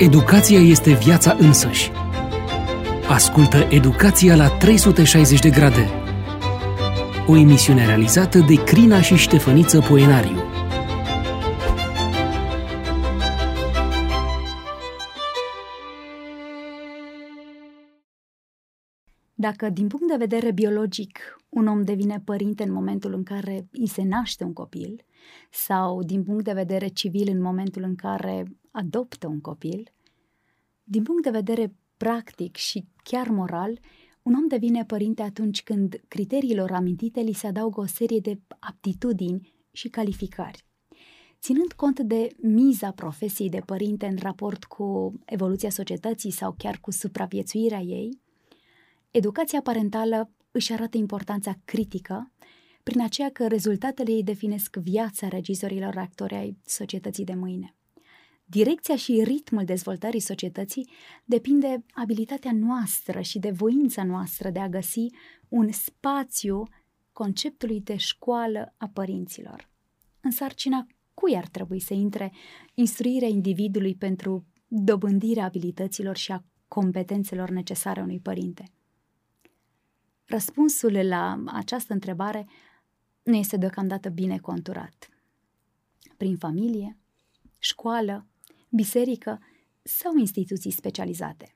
Educația este viața însăși. Ascultă Educația la 360 de grade. O emisiune realizată de Crina și Ștefăniță Poenariu. Dacă, din punct de vedere biologic, un om devine părinte în momentul în care îi se naște un copil, sau din punct de vedere civil în momentul în care adoptă un copil, din punct de vedere practic și chiar moral, un om devine părinte atunci când criteriilor amintite li se adaugă o serie de aptitudini și calificări. Ținând cont de miza profesiei de părinte în raport cu evoluția societății sau chiar cu supraviețuirea ei, educația parentală își arată importanța critică prin aceea că rezultatele ei definesc viața regizorilor actori ai societății de mâine. Direcția și ritmul dezvoltării societății depinde abilitatea noastră și de voința noastră de a găsi un spațiu conceptului de școală a părinților. În sarcina cui ar trebui să intre instruirea individului pentru dobândirea abilităților și a competențelor necesare unui părinte? Răspunsul la această întrebare nu este deocamdată bine conturat. Prin familie, școală, biserică sau instituții specializate.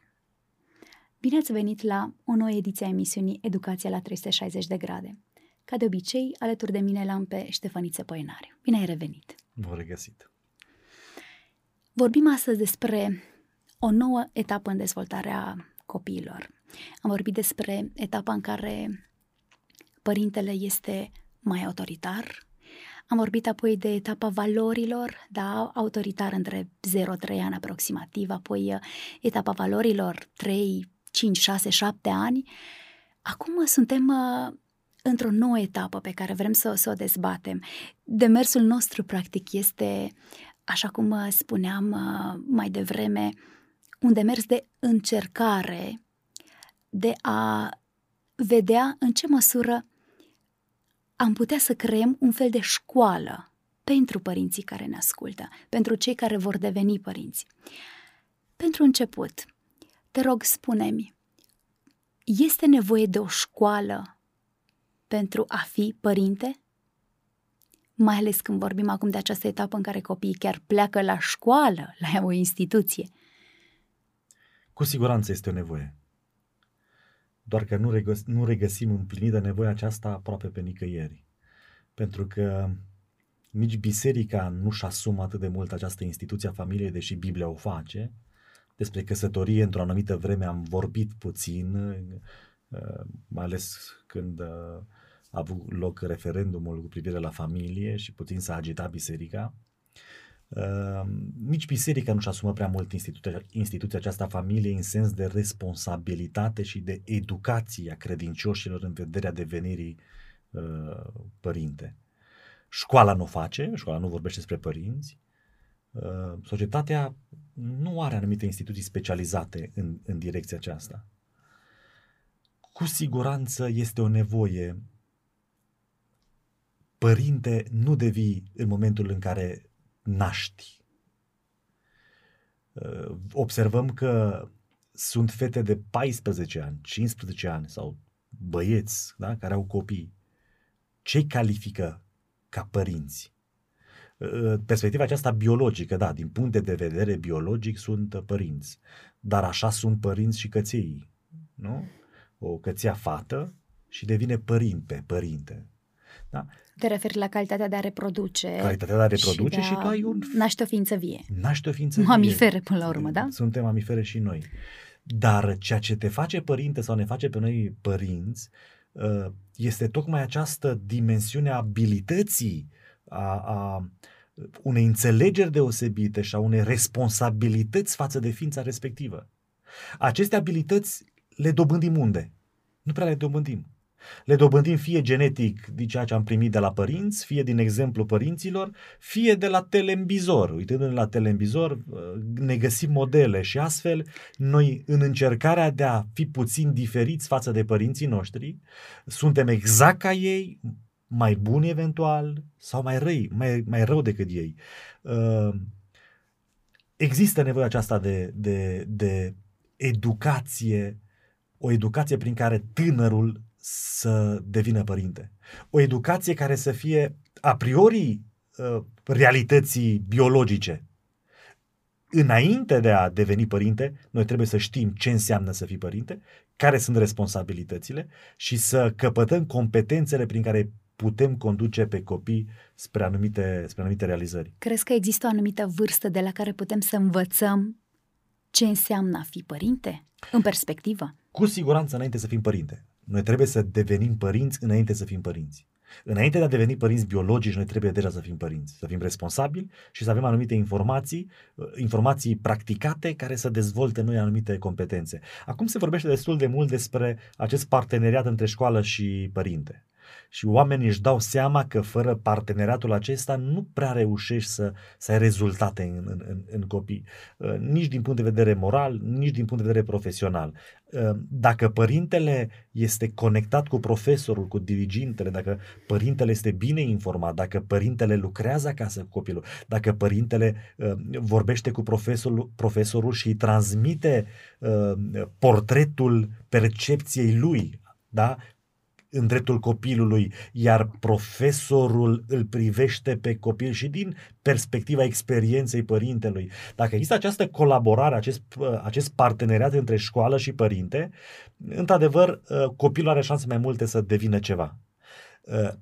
Bine ați venit la o nouă ediție a emisiunii Educația la 360 de grade. Ca de obicei, alături de mine l-am pe Ștefăniță Păinare. Bine ai revenit! Vă regăsit! Vorbim astăzi despre o nouă etapă în dezvoltarea copiilor. Am vorbit despre etapa în care părintele este mai autoritar. Am vorbit apoi de etapa valorilor, da, autoritar între 0-3 ani aproximativ, apoi uh, etapa valorilor 3, 5, 6, 7 ani. Acum suntem uh, într-o nouă etapă pe care vrem să, să o dezbatem. Demersul nostru, practic, este, așa cum uh, spuneam mai devreme, un demers de încercare de a vedea în ce măsură am putea să creăm un fel de școală pentru părinții care ne ascultă, pentru cei care vor deveni părinți. Pentru început, te rog, spune-mi, este nevoie de o școală pentru a fi părinte? Mai ales când vorbim acum de această etapă în care copiii chiar pleacă la școală, la o instituție. Cu siguranță este o nevoie doar că nu, regăs- nu regăsim împlinită nevoia aceasta aproape pe nicăieri. Pentru că nici biserica nu-și asumă atât de mult această instituție a familiei, deși Biblia o face. Despre căsătorie, într-o anumită vreme, am vorbit puțin, uh, mai ales când uh, a avut loc referendumul cu privire la familie și puțin s-a agitat biserica. Ehm, nici biserica nu-și asumă prea mult instituția, instituția aceasta familiei în sens de responsabilitate și de educație a credincioșilor în vederea devenirii uh, părinte. Școala nu face, școala nu vorbește despre părinți, uh, societatea nu are anumite instituții specializate în, în direcția aceasta. Cu siguranță este o nevoie. Părinte nu devii în momentul în care naști. Uh, observăm că sunt fete de 14 ani, 15 ani sau băieți da, care au copii. Ce califică ca părinți? Uh, perspectiva aceasta biologică, da, din punct de vedere biologic sunt părinți, dar așa sunt părinți și căței, nu? O cățea fată și devine părinte, părinte. Da? Te referi la calitatea de a reproduce. Calitatea de a reproduce și, și tu ai un... Naște o ființă vie. Naște o ființă vie. Mamifere până la urmă, da? Suntem mamifere și noi. Dar ceea ce te face părinte sau ne face pe noi părinți uh, este tocmai această dimensiune a abilității, a, a unei înțelegeri deosebite și a unei responsabilități față de ființa respectivă. Aceste abilități le dobândim unde? Nu prea le dobândim. Le dobândim fie genetic din ceea ce am primit de la părinți, fie din exemplu părinților, fie de la telembizor. Uitându-ne la telembizor, uh, ne găsim modele și astfel noi în încercarea de a fi puțin diferiți față de părinții noștri, suntem exact ca ei, mai buni eventual sau mai răi, mai, mai rău decât ei. Uh, există nevoia aceasta de, de, de educație, o educație prin care tânărul să devină părinte. O educație care să fie a priori uh, realității biologice. Înainte de a deveni părinte, noi trebuie să știm ce înseamnă să fii părinte, care sunt responsabilitățile și să căpătăm competențele prin care putem conduce pe copii spre anumite, spre anumite realizări. Crezi că există o anumită vârstă de la care putem să învățăm ce înseamnă a fi părinte? În perspectivă? Cu siguranță înainte să fim părinte. Noi trebuie să devenim părinți înainte să fim părinți. Înainte de a deveni părinți biologici, noi trebuie deja să fim părinți, să fim responsabili și să avem anumite informații, uh, informații practicate care să dezvolte noi anumite competențe. Acum se vorbește destul de mult despre acest parteneriat între școală și părinte și oamenii își dau seama că fără parteneriatul acesta nu prea reușești să, să ai rezultate în, în, în copii, uh, nici din punct de vedere moral, nici din punct de vedere profesional. Uh, dacă părintele este conectat cu profesorul, cu dirigintele, dacă părintele este bine informat, dacă părintele lucrează acasă cu copilul, dacă părintele uh, vorbește cu profesorul, profesorul și îi transmite portretul percepției lui, da? În dreptul copilului, iar profesorul îl privește pe copil și din perspectiva experienței părintelui. Dacă există această colaborare, acest, acest parteneriat între școală și părinte, într-adevăr, copilul are șanse mai multe să devină ceva.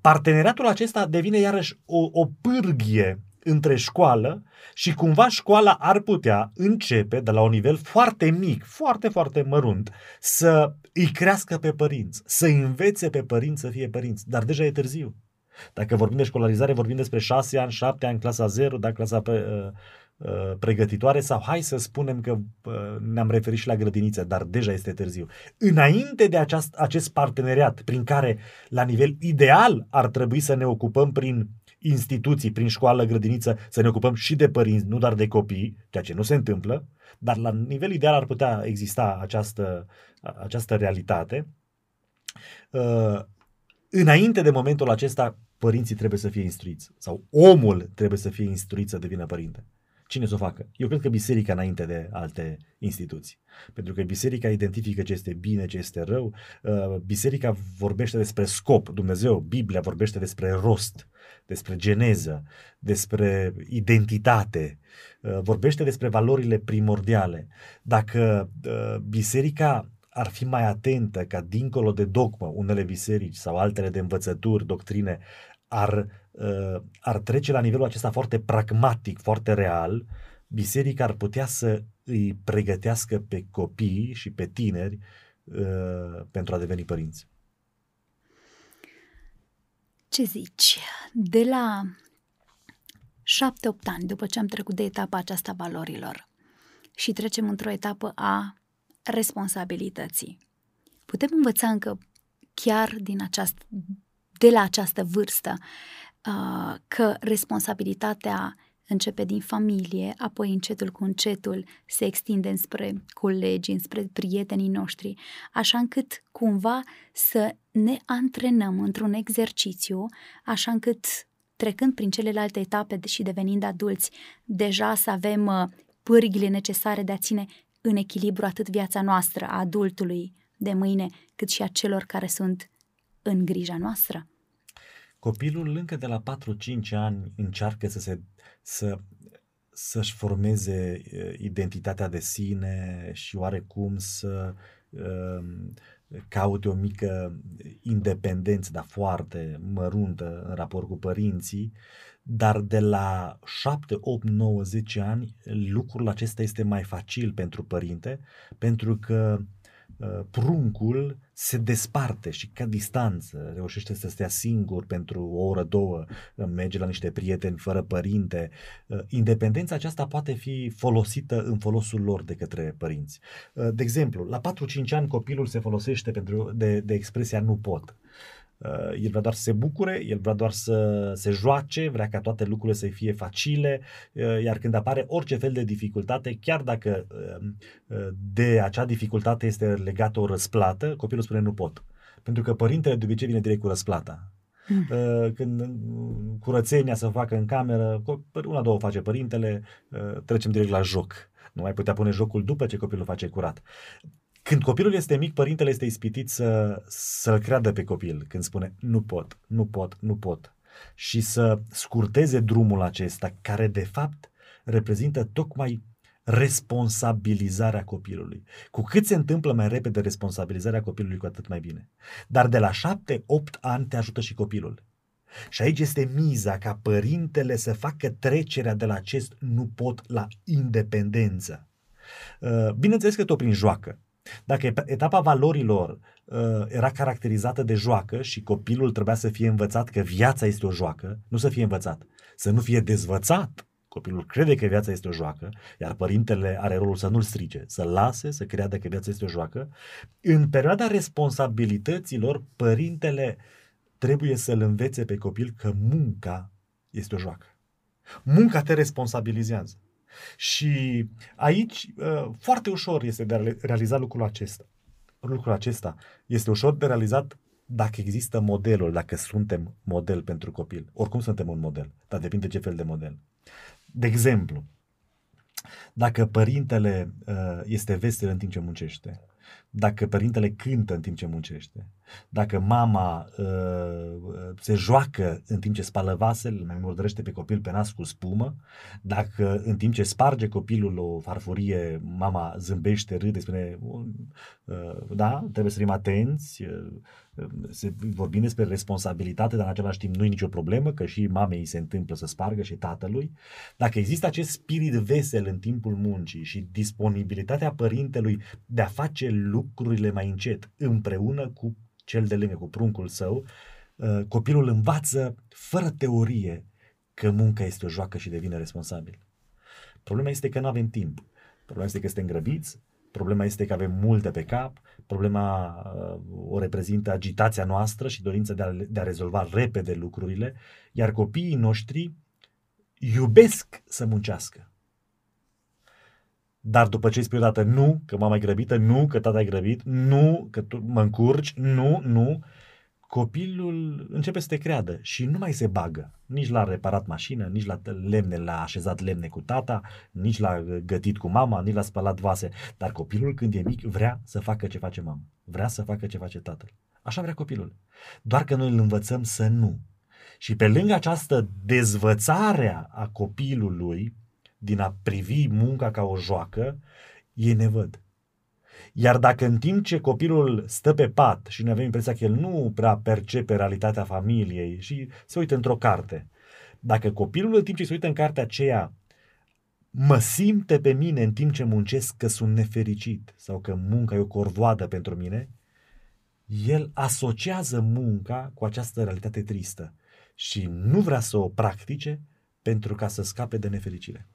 Parteneriatul acesta devine iarăși o, o pârghie între școală și cumva școala ar putea începe de la un nivel foarte mic, foarte, foarte mărunt, să îi crească pe părinți, să învețe pe părinți să fie părinți. Dar deja e târziu. Dacă vorbim de școlarizare, vorbim despre 6 ani, 7 ani, clasa 0, da, clasa pre, uh, uh, pregătitoare sau hai să spunem că uh, ne-am referit și la grădiniță, dar deja este târziu. Înainte de aceast, acest parteneriat prin care la nivel ideal ar trebui să ne ocupăm prin instituții, prin școală, grădiniță, să ne ocupăm și de părinți, nu doar de copii, ceea ce nu se întâmplă, dar la nivel ideal ar putea exista această, această realitate. Uh, înainte de momentul acesta, părinții trebuie să fie instruiți sau omul trebuie să fie instruit să devină părinte. Cine să o facă? Eu cred că biserica înainte de alte instituții. Pentru că biserica identifică ce este bine, ce este rău. Uh, biserica vorbește despre scop. Dumnezeu, Biblia vorbește despre rost, despre geneză, despre identitate. Uh, vorbește despre valorile primordiale. Dacă uh, biserica ar fi mai atentă ca dincolo de dogmă, unele biserici sau altele de învățături, doctrine, ar uh, ar trece la nivelul acesta foarte pragmatic, foarte real, biserica ar putea să îi pregătească pe copii și pe tineri uh, pentru a deveni părinți. Ce zici? De la șapte-opt ani, după ce am trecut de etapa aceasta valorilor și trecem într-o etapă a responsabilității, putem învăța încă chiar din această, de la această vârstă uh, că responsabilitatea începe din familie, apoi încetul cu încetul se extinde spre colegi, spre prietenii noștri, așa încât cumva să ne antrenăm într-un exercițiu, așa încât trecând prin celelalte etape și devenind adulți, deja să avem uh, pârghile necesare de a ține în echilibru atât viața noastră, a adultului de mâine, cât și a celor care sunt în grija noastră? Copilul încă de la 4-5 ani încearcă să se, să, să-și formeze identitatea de sine și oarecum să uh, caute o mică independență, dar foarte măruntă în raport cu părinții, dar de la 7, 8, 9, 10 ani lucrul acesta este mai facil pentru părinte, pentru că uh, Uh, pruncul se desparte și ca distanță reușește să stea singur pentru o oră, două, merge la niște prieteni fără părinte. Uh, independența aceasta poate fi folosită în folosul lor de către părinți. Uh, de exemplu, la 4-5 ani copilul se folosește pentru, de, de expresia nu pot. Uh, el vrea doar să se bucure, el vrea doar să se joace, vrea ca toate lucrurile să fie facile, uh, iar când apare orice fel de dificultate, chiar dacă uh, de acea dificultate este legată o răsplată, copilul spune nu pot. Pentru că părintele de obicei vine direct cu răsplata. Mm. Uh, când uh, curățenia să facă în cameră, una, două face părintele, uh, trecem direct la joc. Nu mai putea pune jocul după ce copilul face curat. Când copilul este mic, părintele este ispitit să, să-l creadă pe copil când spune nu pot, nu pot, nu pot. Și să scurteze drumul acesta, care de fapt reprezintă tocmai responsabilizarea copilului. Cu cât se întâmplă mai repede responsabilizarea copilului, cu atât mai bine. Dar de la 7-8 ani te ajută și copilul. Și aici este miza ca părintele să facă trecerea de la acest nu pot la independență. Uh, bineînțeles că tot prin joacă. Dacă etapa valorilor uh, era caracterizată de joacă și copilul trebuia să fie învățat că viața este o joacă, nu să fie învățat, să nu fie dezvățat Copilul crede că viața este o joacă, iar părintele are rolul să nu-l strice, să lase, să creadă că viața este o joacă. În perioada responsabilităților, părintele trebuie să-l învețe pe copil că munca este o joacă. Munca te responsabilizează. Și aici uh, foarte ușor este de a realiza lucrul acesta. Lucrul acesta este ușor de realizat dacă există modelul, dacă suntem model pentru copil. Oricum suntem un model, dar depinde ce fel de model. De exemplu, dacă părintele uh, este vesel în timp ce muncește, dacă părintele cântă în timp ce muncește, dacă mama uh, se joacă în timp ce spală vasele, mai murdărește pe copil pe nas cu spumă, dacă în timp ce sparge copilul o farfurie, mama zâmbește, râde, spune, uh, da, trebuie să fim atenți, uh, se vorbim despre responsabilitate, dar în același timp nu e nicio problemă, că și mamei se întâmplă să spargă și tatălui. Dacă există acest spirit vesel în timpul muncii și disponibilitatea părintelui de a face lucrurile mai încet împreună cu cel de lângă, cu pruncul său, uh, copilul învață fără teorie că munca este o joacă și devine responsabil. Problema este că nu avem timp. Problema este că suntem grăbiți, problema este că avem multe pe cap, problema uh, o reprezintă agitația noastră și dorința de a, de a rezolva repede lucrurile, iar copiii noștri iubesc să muncească. Dar după ce îi spui odată nu, că mama e grăbită, nu, că tata e grăbit, nu, că tu mă încurci, nu, nu, copilul începe să te creadă și nu mai se bagă. Nici la reparat mașină, nici la lemne, la așezat lemne cu tata, nici la gătit cu mama, nici la spălat vase. Dar copilul când e mic vrea să facă ce face mama. Vrea să facă ce face tatăl. Așa vrea copilul. Doar că noi îl învățăm să nu. Și pe lângă această dezvățare a copilului, din a privi munca ca o joacă, ei ne văd. Iar dacă în timp ce copilul stă pe pat și noi avem impresia că el nu prea percepe realitatea familiei și se uită într-o carte, dacă copilul în timp ce se uită în cartea aceea mă simte pe mine în timp ce muncesc că sunt nefericit sau că munca e o corvoadă pentru mine, el asociază munca cu această realitate tristă și nu vrea să o practice pentru ca să scape de nefericire.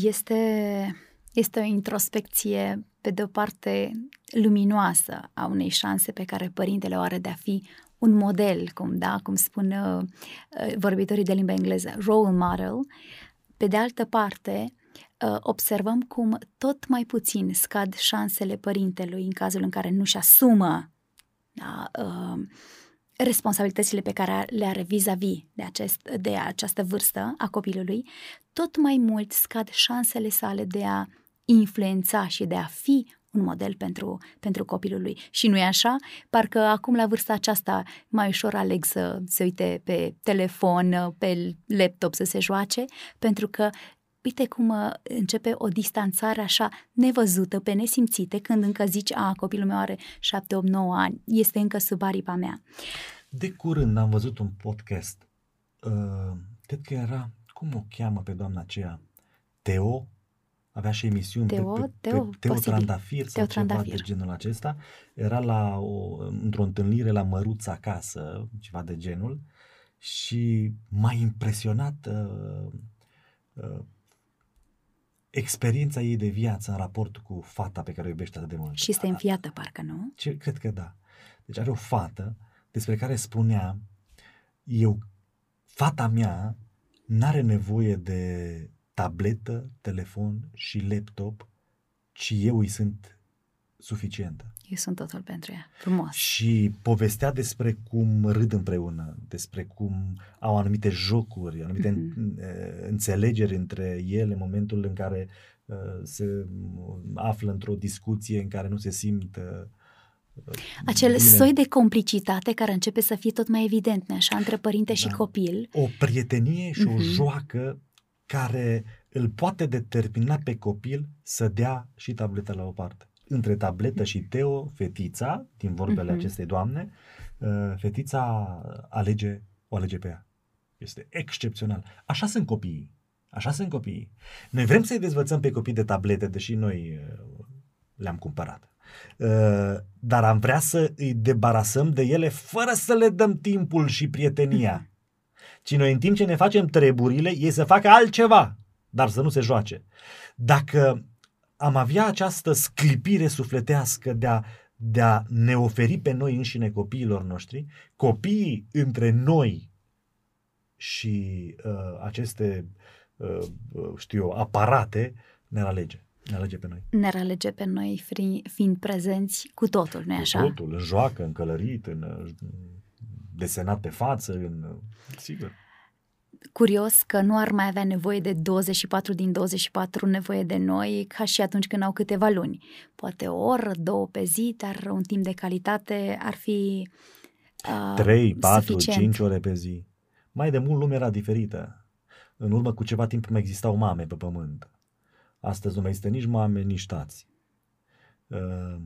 Este, este o introspecție, pe de o parte, luminoasă a unei șanse pe care părintele o are de a fi un model, cum, da, cum spun uh, vorbitorii de limba engleză, role model. Pe de altă parte, uh, observăm cum tot mai puțin scad șansele părintelui în cazul în care nu-și asumă da, uh, responsabilitățile pe care le are vis-a-vis de, acest, de această vârstă a copilului, tot mai mult scad șansele sale de a influența și de a fi un model pentru, pentru copilul lui. Și nu e așa? Parcă acum la vârsta aceasta mai ușor aleg să se uite pe telefon, pe laptop să se joace, pentru că uite cum uh, începe o distanțare așa nevăzută, pe nesimțite, când încă zici, a, copilul meu are 7, 8, 9 ani, este încă sub aripa mea. De curând am văzut un podcast, uh, cred că era, cum o cheamă pe doamna aceea, Teo, avea și emisiuni Teo, pe, pe, Teo, pe Teo Trandafir sau Teo ceva Trandafir. de genul acesta. Era la o, într-o întâlnire la Măruța acasă, ceva de genul, și m-a impresionat uh, uh, experiența ei de viață în raport cu fata pe care o iubește atât de mult. Și este înfiată, parcă, nu? Ce, cred că da. Deci are o fată despre care spunea eu, fata mea n-are nevoie de tabletă, telefon și laptop, ci eu îi sunt suficientă. Eu sunt totul pentru ea. Frumos. Și povestea despre cum râd împreună, despre cum au anumite jocuri, anumite mm-hmm. înțelegeri între ele în momentul în care uh, se află într-o discuție în care nu se simt uh, acel bine. soi de complicitate care începe să fie tot mai evident, așa, între părinte da. și copil. O prietenie și uh-huh. o mhm. joacă care îl poate determina pe copil să dea și tableta la o parte. Între tabletă și Teo, fetița, din vorbele uh-huh. acestei doamne, uh, fetița alege, o alege pe ea. Este excepțional. Așa sunt copiii. Așa sunt copiii. Noi vrem să-i dezvățăm pe copii de tablete, deși noi uh, le-am cumpărat. Uh, dar am vrea să îi debarasăm de ele fără să le dăm timpul și prietenia. Ci noi în timp ce ne facem treburile, ei să facă altceva, dar să nu se joace. Dacă am avea această sclipire sufletească de a, de a ne oferi pe noi înșine copiilor noștri, copiii între noi și uh, aceste, uh, știu eu, aparate ne-ar alege. Ne alege pe noi. Ne alege pe noi fiind prezenți cu totul, nu-i așa? Cu totul, în joacă, în călărit, în desenat pe față, în... Sigur. Curios că nu ar mai avea nevoie de 24 din 24 nevoie de noi ca și atunci când au câteva luni. Poate o oră, două pe zi, dar un timp de calitate ar fi uh, 3, 4, suficient. 5 ore pe zi. Mai de mult lumea era diferită. În urmă cu ceva timp mai existau mame pe pământ Astăzi nu mai este nici mame, nici tați. Uh,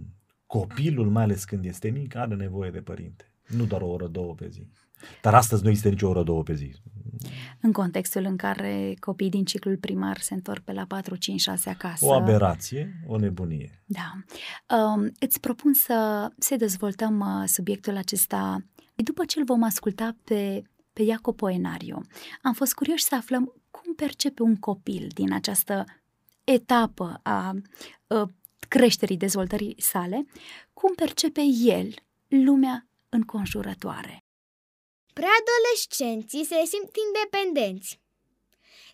copilul, mai ales când este mic, are nevoie de părinte. Nu doar o oră, două pe zi. Dar astăzi nu există nici o oră, două pe zi. În contextul în care copiii din ciclul primar se întorc pe la 4, 5, 6 acasă. O aberație, o nebunie. Da. Um, îți propun să, să dezvoltăm uh, subiectul acesta după ce îl vom asculta pe, pe Iacob Poenario. Am fost curioși să aflăm cum percepe un copil din această etapă a, a creșterii, dezvoltării sale, cum percepe el lumea înconjurătoare. Preadolescenții se simt independenți.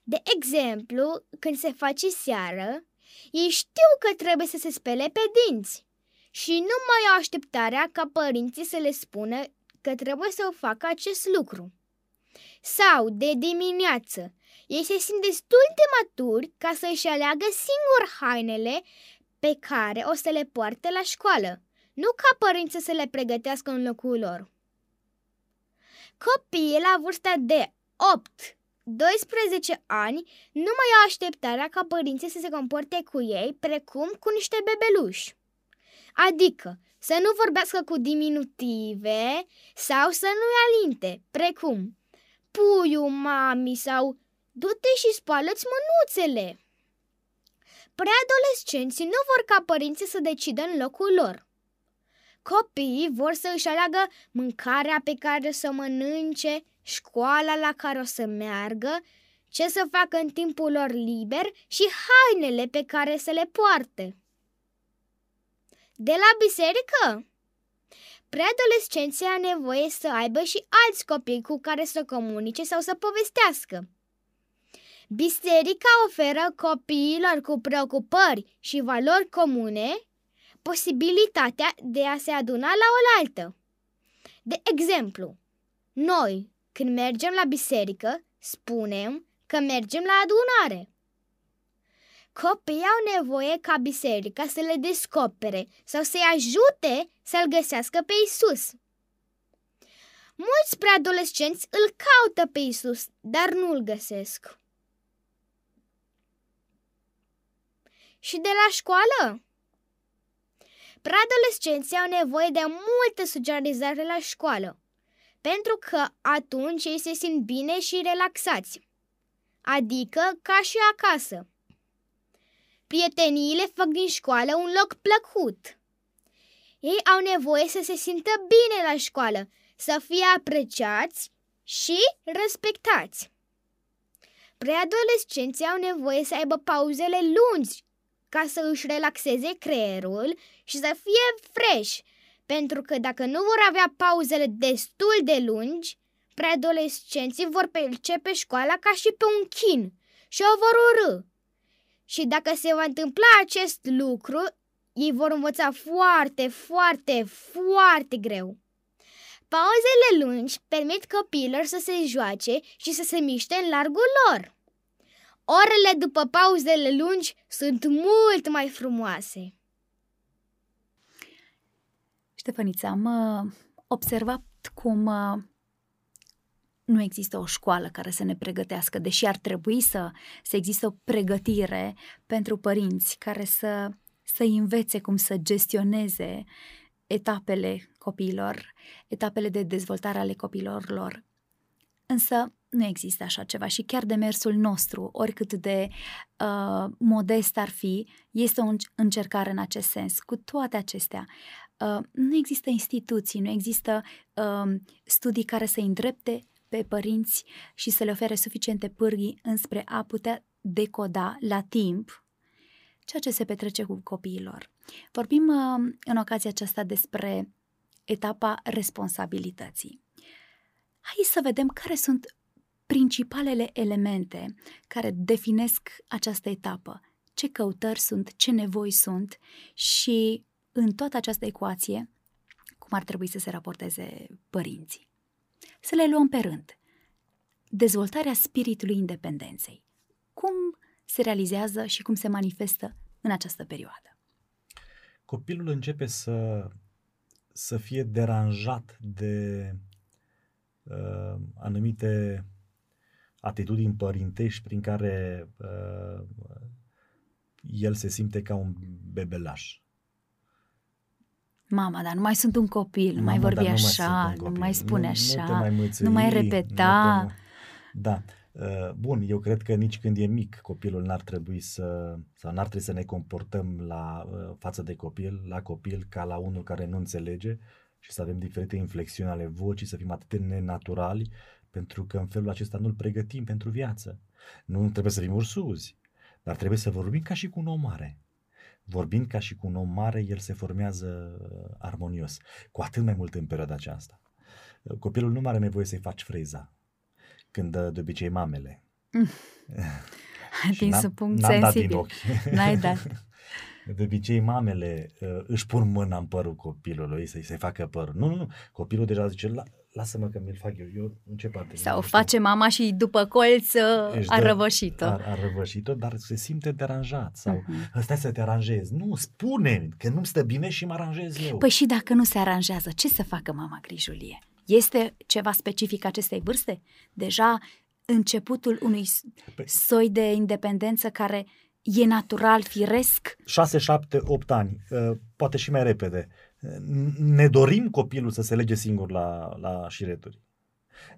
De exemplu, când se face seară, ei știu că trebuie să se spele pe dinți și nu mai au așteptarea ca părinții să le spună că trebuie să facă acest lucru. Sau, de dimineață, ei se simt destul de maturi ca să își aleagă singur hainele pe care o să le poarte la școală, nu ca părinții să le pregătească în locul lor. Copiii la vârsta de 8 12 ani nu mai au așteptarea ca părinții să se comporte cu ei precum cu niște bebeluși. Adică să nu vorbească cu diminutive sau să nu-i alinte, precum puiu, mami sau Du-te și spală-ți mânuțele! Preadolescenții nu vor ca părinții să decidă în locul lor. Copiii vor să își aleagă mâncarea pe care să mănânce, școala la care o să meargă, ce să facă în timpul lor liber și hainele pe care să le poarte. De la biserică? Preadolescenții au nevoie să aibă și alți copii cu care să comunice sau să povestească. Biserica oferă copiilor cu preocupări și valori comune posibilitatea de a se aduna la oaltă. De exemplu, noi, când mergem la biserică, spunem că mergem la adunare. Copiii au nevoie ca biserica să le descopere sau să-i ajute să-L găsească pe Isus. Mulți preadolescenți îl caută pe Isus, dar nu îl găsesc. și de la școală. Preadolescenții au nevoie de multă socializare la școală, pentru că atunci ei se simt bine și relaxați, adică ca și acasă. Prieteniile fac din școală un loc plăcut. Ei au nevoie să se simtă bine la școală, să fie apreciați și respectați. Preadolescenții au nevoie să aibă pauzele lungi ca să își relaxeze creierul și să fie fresh, pentru că dacă nu vor avea pauzele destul de lungi, preadolescenții vor percepe școala ca și pe un chin și o vor urâ. Și dacă se va întâmpla acest lucru, ei vor învăța foarte, foarte, foarte greu. Pauzele lungi permit copiilor să se joace și să se miște în largul lor. Orele după pauzele lungi sunt mult mai frumoase. Ștefănița, am uh, observat cum uh, nu există o școală care să ne pregătească, deși ar trebui să, să există o pregătire pentru părinți care să, să învețe cum să gestioneze etapele copiilor, etapele de dezvoltare ale copiilor lor. Însă nu există așa ceva și chiar demersul nostru, oricât de uh, modest ar fi, este o încercare în acest sens. Cu toate acestea, uh, nu există instituții, nu există uh, studii care să îndrepte pe părinți și să le ofere suficiente pârghii înspre a putea decoda la timp ceea ce se petrece cu copiilor. Vorbim uh, în ocazia aceasta despre etapa responsabilității. Hai să vedem care sunt principalele elemente care definesc această etapă. Ce căutări sunt, ce nevoi sunt și în toată această ecuație, cum ar trebui să se raporteze părinții. Să le luăm pe rând. Dezvoltarea spiritului independenței. Cum se realizează și cum se manifestă în această perioadă? Copilul începe să, să fie deranjat de uh, anumite atitudini părintești prin care uh, el se simte ca un bebelaș. Mama, dar nu mai sunt un copil, nu mai vorbi nu așa, mai nu mai spune nu, așa, nu, mai mâțăi, nu mai repeta. Nu te... Da. Uh, bun, eu cred că nici când e mic copilul n-ar trebui să, sau n-ar trebui să ne comportăm la uh, față de copil, la copil, ca la unul care nu înțelege și să avem diferite inflexiuni ale vocii, să fim atât de nenaturali, pentru că în felul acesta nu-l pregătim pentru viață. Nu trebuie să fim ursuzi, dar trebuie să vorbim ca și cu un om mare. Vorbind ca și cu un om mare, el se formează uh, armonios. Cu atât mai mult în perioada aceasta. Copilul nu mai are nevoie să-i faci freza, când dă de obicei mamele. Mm. Atins un punct n-am sensibil. Dat din ochi. N-ai dat. De obicei mamele uh, își pun mâna în părul copilului să-i, să facă părul. Nu, nu, nu. Copilul deja zice, La, lasă-mă că mi-l fac eu. Eu în ce parte? Sau face mama și după colț uh, a răvășit-o. A, a răvășit-o, dar se simte deranjat. Sau uh-huh. stai să te aranjezi. Nu, spune că nu-mi stă bine și mă aranjez eu. Păi și dacă nu se aranjează, ce să facă mama grijulie? Este ceva specific acestei vârste? Deja începutul unui păi... soi de independență care e natural, firesc? 6, 7, 8 ani, uh, poate și mai repede. Ne dorim copilul să se lege singur la, la șireturi.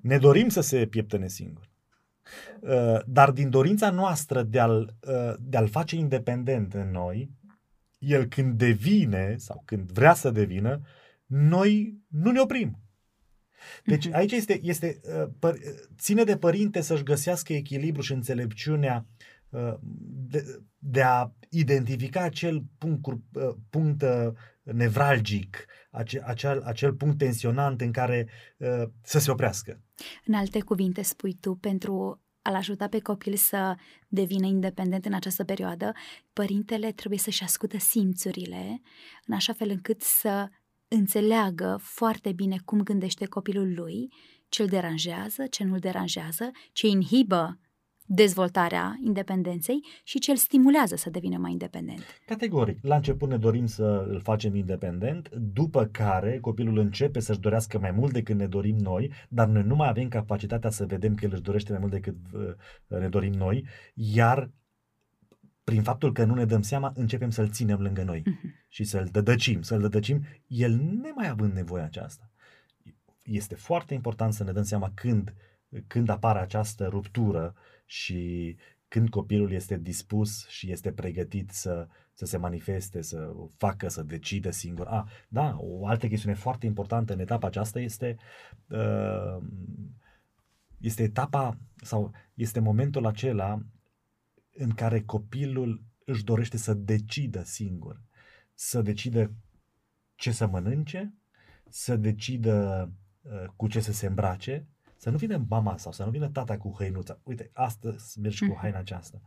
Ne dorim să se pieptăne singur. Uh, dar din dorința noastră de a-l, uh, de a-l face independent în noi, el când devine sau când vrea să devină, noi nu ne oprim. Deci mhm. aici este, este ține de părinte să-și găsească echilibru și înțelepciunea de, de a identifica acel punct, uh, punct uh, nevralgic, acel, acel, acel punct tensionant în care uh, să se oprească. În alte cuvinte spui tu, pentru a-l ajuta pe copil să devină independent în această perioadă, părintele trebuie să-și ascută simțurile în așa fel încât să înțeleagă foarte bine cum gândește copilul lui, ce îl deranjează, ce nu îl deranjează, ce inhibă dezvoltarea independenței și ce îl stimulează să devină mai independent. Categoric. La început ne dorim să îl facem independent, după care copilul începe să-și dorească mai mult decât ne dorim noi, dar noi nu mai avem capacitatea să vedem că el își dorește mai mult decât uh, ne dorim noi, iar prin faptul că nu ne dăm seama, începem să-l ținem lângă noi uh-huh. și să-l dădăcim, să-l dădăcim, el nemai având nevoie aceasta. Este foarte important să ne dăm seama când, când apare această ruptură și când copilul este dispus și este pregătit să, să se manifeste, să facă, să decidă singur. A, da, o altă chestiune foarte importantă în etapa aceasta este uh, este etapa sau este momentul acela în care copilul își dorește să decidă singur, să decidă ce să mănânce, să decidă uh, cu ce să se îmbrace, Să nu vină mama sau să nu vină tata cu hăinuța. Uite, astăzi mergi cu Mhm. haina aceasta.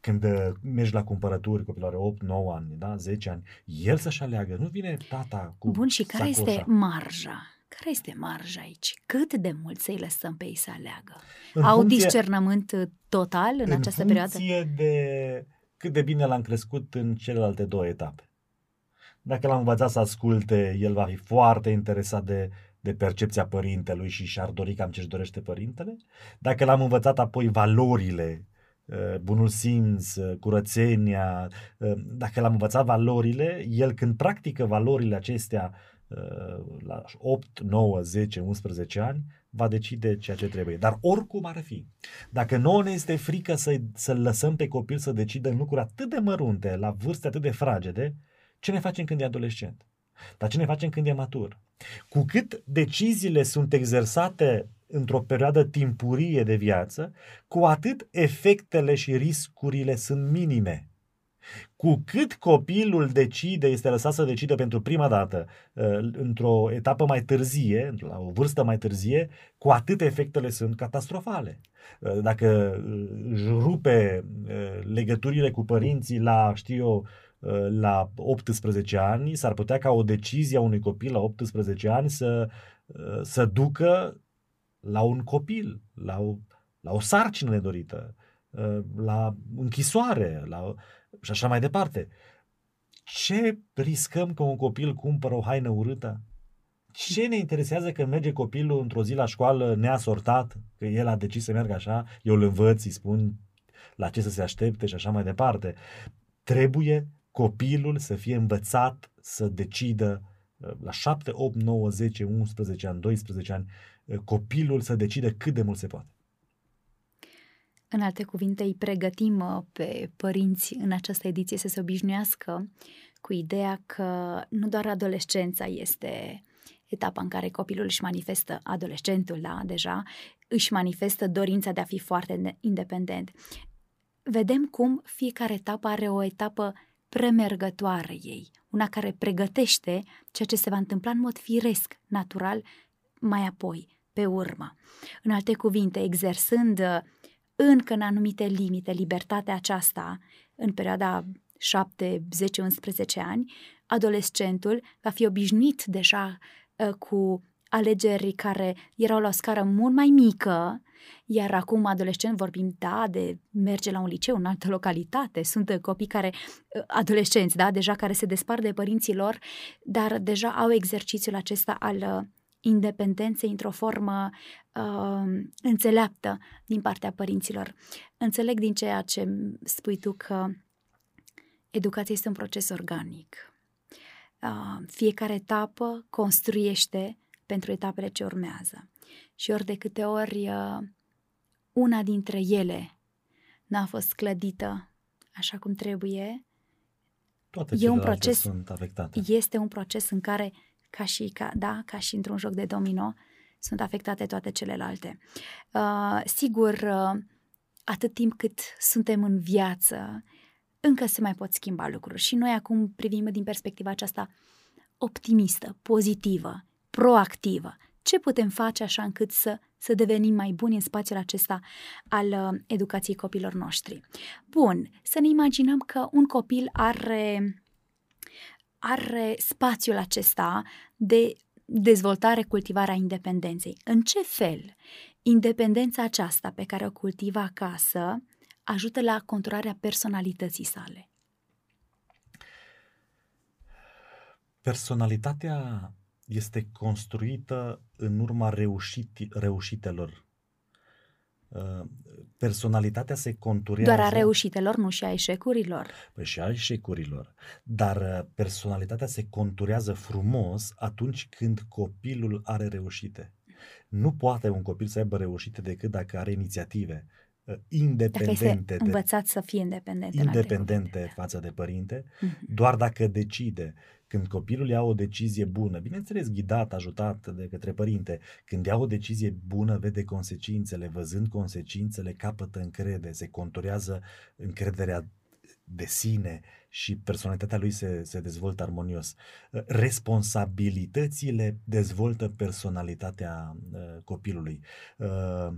Când uh, mergi la cumpărături, copilul are 8, 9 ani, da? 10 ani, el să-și aleagă. Nu vine tata cu Bun, și care sacoșa. este marja? Care este marja aici? Cât de mult să-i lăsăm pe ei să aleagă? În Au funcție- discernământ uh, total în, această perioadă? funcție de cât de bine l-am crescut în celelalte două etape. Dacă l-am învățat să asculte, el va fi foarte interesat de, de percepția părintelui și și-ar dori cam ce-și dorește părintele. Dacă l-am învățat apoi valorile, uh, bunul simț, uh, curățenia, uh, dacă l-am învățat valorile, el când practică valorile acestea uh, la 8, 9, 10, 11 ani, va decide ceea ce trebuie. Dar oricum ar fi, dacă nouă ne este frică să, să-l lăsăm pe copil să decidă în lucruri atât de mărunte, la vârste atât de fragede, ce ne facem când e adolescent? Dar ce ne facem când e matur? Cu cât deciziile sunt exersate într-o perioadă timpurie de viață, cu atât efectele și riscurile sunt minime. Cu cât copilul decide, este lăsat să decide pentru prima dată uh, într-o etapă mai târzie, la o vârstă mai târzie, cu atât efectele sunt catastrofale. Uh, Dacă uh, își rupe uh, legăturile cu părinții la, știu eu, uh, la 18 ani, s-ar putea ca o decizie a unui copil la 18 ani să, uh, să ducă la un copil, la o, la o sarcină nedorită, uh, la închisoare, la, și așa mai departe. Ce riscăm că un copil cumpără o haină urâtă? Ce ne interesează că merge copilul într-o zi la școală neasortat, că el a decis să meargă așa, eu îl învăț, îi spun la ce să se aștepte și așa mai departe. Trebuie copilul să fie învățat să decidă uh, la 7, 8, 9, 10, 11 ani, 12 ani, uh, copilul să decide cât de mult se poate. În alte cuvinte, îi pregătim uh, pe părinți în această ediție să se obișnuiască cu ideea că nu doar adolescența este etapa în care copilul își manifestă, adolescentul, da, deja, își manifestă dorința de a fi foarte independent. Vedem cum fiecare etapă are o etapă premergătoare ei, una care pregătește ceea ce se va întâmpla în mod firesc, natural, mai apoi, pe urmă. În alte cuvinte, exersând uh, încă în anumite limite libertatea aceasta în perioada 7, 10, 11 ani, adolescentul va fi obișnuit deja uh, cu alegeri care erau la o scară mult mai mică, iar acum adolescent vorbim, da, de merge la un liceu în altă localitate, sunt copii care, adolescenți, da, deja care se despart de părinții lor, dar deja au exercițiul acesta al independenței într-o formă uh, înțeleaptă din partea părinților. Înțeleg din ceea ce spui tu că educația este un proces organic. Uh, fiecare etapă construiește pentru etapele ce urmează. Și ori de câte ori uh, una dintre ele n-a fost clădită așa cum trebuie, Toate e un proces, sunt afectate. Este un proces în care, ca și, ca, da, ca și într-un joc de domino, sunt afectate toate celelalte. Uh, sigur, uh, atât timp cât suntem în viață, încă se mai pot schimba lucruri. Și noi acum privim din perspectiva aceasta optimistă, pozitivă, proactivă. Ce putem face așa încât să, să devenim mai buni în spațiul acesta al uh, educației copilor noștri? Bun, să ne imaginăm că un copil are, are spațiul acesta de dezvoltare, cultivarea independenței. În ce fel independența aceasta pe care o cultivă acasă ajută la conturarea personalității sale? Personalitatea este construită în urma reușiti, reușitelor. Personalitatea se conturează... Doar a reușitelor, nu și a eșecurilor. Păi și a eșecurilor. Dar personalitatea se conturează frumos atunci când copilul are reușite. Nu poate un copil să aibă reușite decât dacă are inițiative independente. Dacă este învățat să fie independent. Independente față de părinte, uh-huh. doar dacă decide. Când copilul ia o decizie bună, bineînțeles ghidat, ajutat de către părinte, când ia o decizie bună, vede consecințele, văzând consecințele, capătă încredere, se conturează încrederea de sine și personalitatea lui se, se dezvoltă armonios. Uh, responsabilitățile dezvoltă personalitatea uh, copilului. Uh,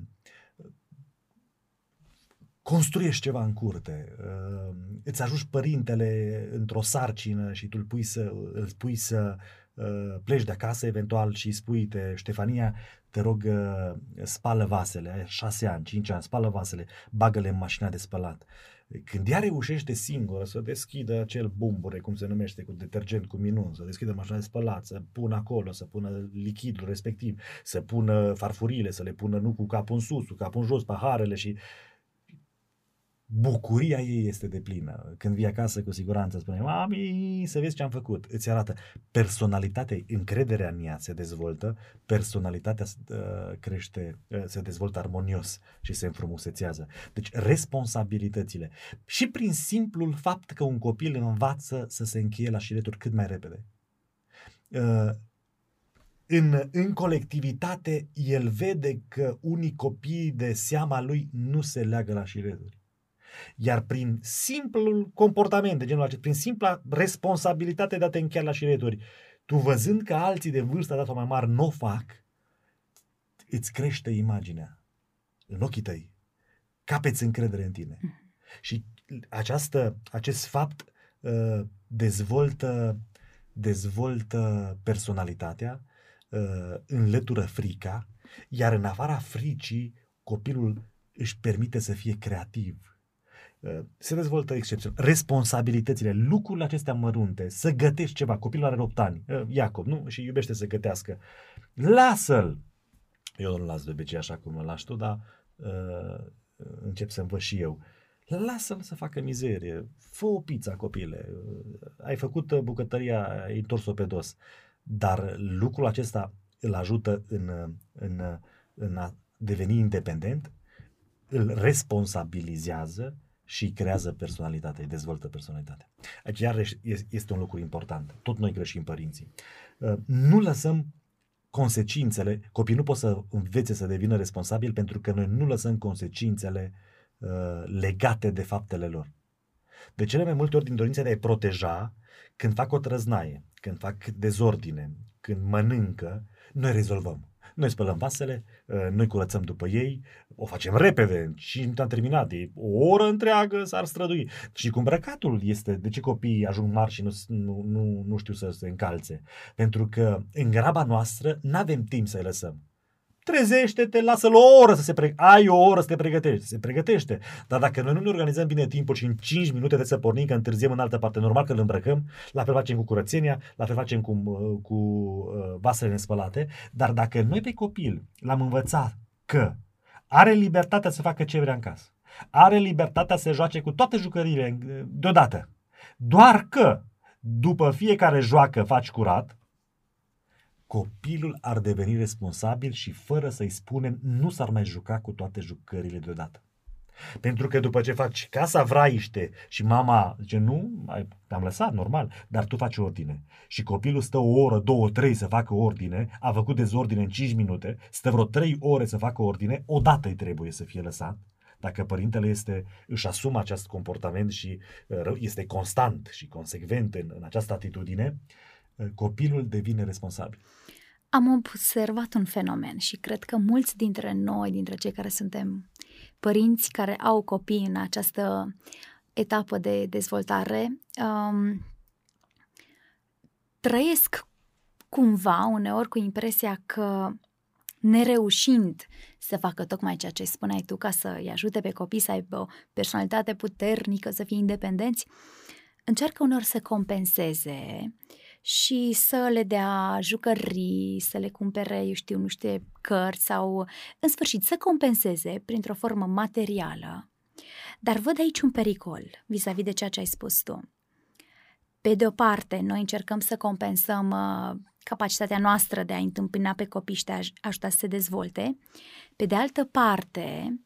construiești ceva în curte, uh, îți ajungi părintele într-o sarcină și tu îl pui să, îl pui să uh, pleci de acasă eventual și îi spui, te, Ștefania, te rog, uh, spală vasele, ai șase ani, cinci ani, spală vasele, bagă-le în mașina de spălat. Când ea reușește singură să deschidă acel bumbure, cum se numește, cu detergent, cu minun, să deschidă mașina de spălat, să pună acolo, să pună lichidul respectiv, să pună farfurile, să le pună nu cu capul în sus, cu capul în jos, paharele și bucuria ei este de plină. Când vii acasă, cu siguranță spune, mami, să vezi ce am făcut. Îți arată. Personalitatea, încrederea în ea se dezvoltă, personalitatea uh, crește, uh, se dezvoltă armonios și se înfrumusețează. Deci, responsabilitățile. Și prin simplul fapt că un copil învață să se încheie la șireturi cât mai repede. Uh, în, în colectivitate, el vede că unii copii de seama lui nu se leagă la șireturi iar prin simplul comportament de genul acesta, prin simpla responsabilitate de a te încheia la șireturi, tu văzând că alții de vârstă dată mai mari nu o fac, îți crește imaginea în ochii tăi. Capeți încredere în tine. Mm. Și această, acest fapt uh, dezvoltă, dezvoltă personalitatea, uh, înlătură frica, iar în afara fricii, copilul își permite să fie creativ Uh, se dezvoltă excepțional. Responsabilitățile, lucrurile acestea mărunte, să gătești ceva. Copilul are 8 ani, uh, Iacob, nu? Și iubește să gătească. Lasă-l! Eu nu-l las de obicei așa cum îl lași tu, dar uh, încep să învăț și eu. Lasă-l să facă mizerie. Fă o pizza, copile. Uh, ai făcut bucătăria, ai întors-o pe dos. Dar lucrul acesta îl ajută în, în, în a deveni independent, îl responsabilizează și creează personalitatea, îi dezvoltă personalitatea. Aici iarăși este un lucru important. Tot noi greșim părinții. Uh, nu lăsăm consecințele, copiii nu pot să învețe să devină responsabil pentru că noi nu lăsăm consecințele uh, legate de faptele lor. De cele mai multe ori din dorința de a-i proteja, când fac o trăznaie, când fac dezordine, când mănâncă, noi rezolvăm. Noi spălăm vasele, ă, noi curățăm după ei, o facem repede și am terminat. E o oră întreagă s-ar strădui. Și cu îmbrăcatul este, de ce copiii ajung mari și nu, nu, nu, nu știu să se încalțe? Pentru că în graba noastră nu avem timp să-i lăsăm trezește-te, lasă-l o oră să se pregătește. Ai o oră să te pregătești, se pregătește. Dar dacă noi nu ne organizăm bine timpul și în 5 minute trebuie să pornim, că întârziem în altă parte, normal că îl îmbrăcăm, la fel facem cu curățenia, la fel facem cu, uh, cu uh, vasele nespălate, dar dacă noi pe copil l-am învățat că are libertatea să facă ce vrea în casă, are libertatea să joace cu toate jucăriile uh, deodată, doar că după fiecare joacă faci curat, copilul ar deveni responsabil și fără să-i spunem nu s-ar mai juca cu toate jucările deodată. Pentru că după ce faci casa vraiște și mama zice nu, te-am lăsat, normal, dar tu faci ordine. Și copilul stă o oră, două, trei să facă ordine, a făcut dezordine în 5 minute, stă vreo 3 ore să facă ordine, odată îi trebuie să fie lăsat. Dacă părintele este, își asumă acest comportament și uh, este constant și consecvent în, în această atitudine, uh, copilul devine responsabil am observat un fenomen și cred că mulți dintre noi, dintre cei care suntem părinți care au copii în această etapă de dezvoltare, um, trăiesc cumva uneori cu impresia că nereușind să facă tocmai ceea ce spuneai tu ca să îi ajute pe copii să aibă o personalitate puternică, să fie independenți, încearcă uneori să compenseze uh, și să le dea jucării, să le cumpere, eu știu, nu știu, cărți sau, în sfârșit, să compenseze printr-o formă materială. Dar văd aici un pericol vis-a-vis de ceea ce ai spus tu. Pe de o parte, noi încercăm să compensăm uh, capacitatea noastră de a întâmpina pe copii și de a ajuta să se dezvolte. Pe de altă parte,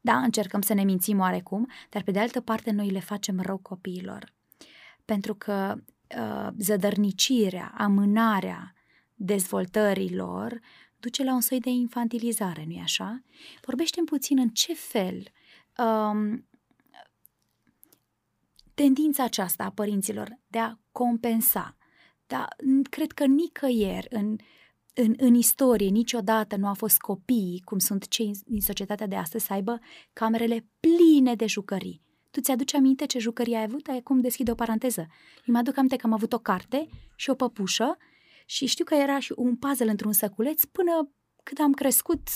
da, încercăm să ne mințim oarecum, dar pe de altă parte noi le facem rău copiilor. Pentru că uh, zădărnicirea, amânarea dezvoltărilor duce la un soi de infantilizare, nu-i așa? Vorbește puțin în ce fel um, te tendința aceasta a părinților de a compensa. Dar cred că nicăieri în, în, în istorie niciodată nu a fost copiii, cum sunt cei din societatea de astăzi, să aibă camerele pline de jucării. Tu ți-aduci aminte ce jucării ai avut? Acum deschid o paranteză. Eu mă aduc aminte că am avut o carte și o păpușă și știu că era și un puzzle într-un săculeț până când am crescut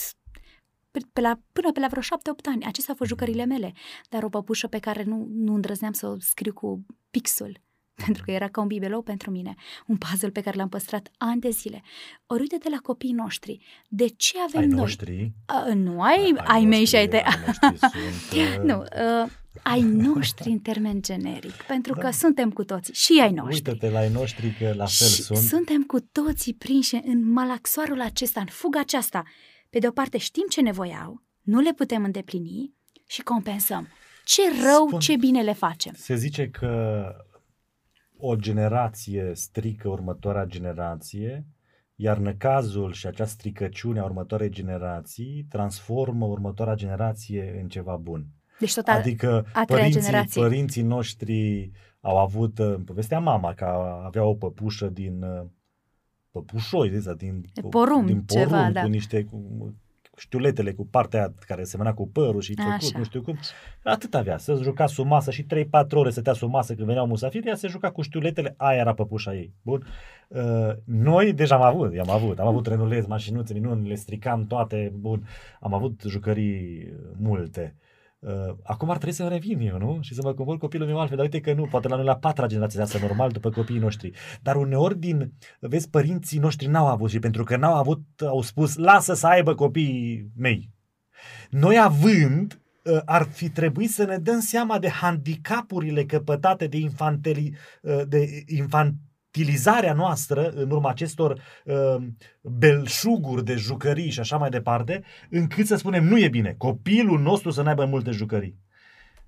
pe la, până pe la vreo șapte-opt ani. Acestea au fost jucările mele, dar o păpușă pe care nu, nu îndrăzneam să o scriu cu pixul, pentru că era ca un bibelou pentru mine, un puzzle pe care l-am păstrat ani de zile. Ori uite de la copiii noștri, de ce avem ai noi? Noștri? Uh, nu ai, ai, ai mei și ai de... Sunt, uh... nu, uh, ai noștri în termen generic, pentru da. că suntem cu toții, și ai noștri. Uite-te la ai noștri că la fel și sunt. suntem cu toții prinși în malaxoarul acesta, în fuga aceasta. Pe de o parte știm ce nevoie au, nu le putem îndeplini și compensăm. Ce rău, Spun, ce bine le facem. Se zice că o generație strică următoarea generație, iar năcazul și acea stricăciune a următoarei generații transformă următoarea generație în ceva bun. Deci tot a, adică a părinții, generație. părinții noștri au avut, în povestea mama, că avea o păpușă din păpușoi, din, din porumb, din porumb ceva, da. cu niște cu, știuletele cu partea aia care semăna cu părul și făcut, Așa. nu știu cum. Atât avea, să juca sub masă și 3-4 ore stătea sub masă când veneau musafiri, ea se juca cu știuletele, aia era păpușa ei. Bun. Uh, noi deja am avut, i-am avut, am avut trenuleți, mașinuțe minuni, le stricam toate, bun, am avut jucării multe. Uh, acum ar trebui să revin eu, nu? Și să mă compor copilul meu altfel, dar uite că nu, poate la noi la patra generație asta normal după copiii noștri. Dar uneori din, vezi, părinții noștri n-au avut și pentru că n-au avut, au spus, lasă să aibă copiii mei. Noi având, uh, ar fi trebuit să ne dăm seama de handicapurile căpătate de, infantili, uh, de infant, utilizarea noastră în urma acestor uh, belșuguri de jucării și așa mai departe, încât să spunem nu e bine, copilul nostru să nu aibă multe jucării.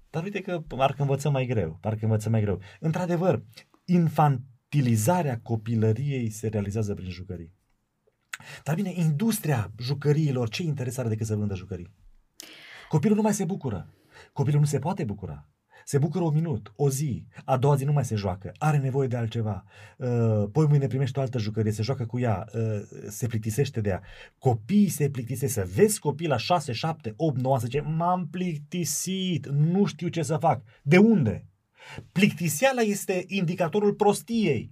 Dar uite că parcă învățăm mai greu, parcă învățăm mai greu. Într-adevăr, infantilizarea copilăriei se realizează prin jucării. Dar bine, industria jucăriilor, ce interes are decât să vândă jucării? Copilul nu mai se bucură. Copilul nu se poate bucura se bucură un minut, o zi, a doua zi nu mai se joacă, are nevoie de altceva, uh, poi mâine primește o altă jucărie, se joacă cu ea, uh, se plictisește de ea. Copiii se plictisesc, să vezi copii la 6, 7, 8, 9, să zice, m-am plictisit, nu știu ce să fac. De unde? Plictiseala este indicatorul prostiei.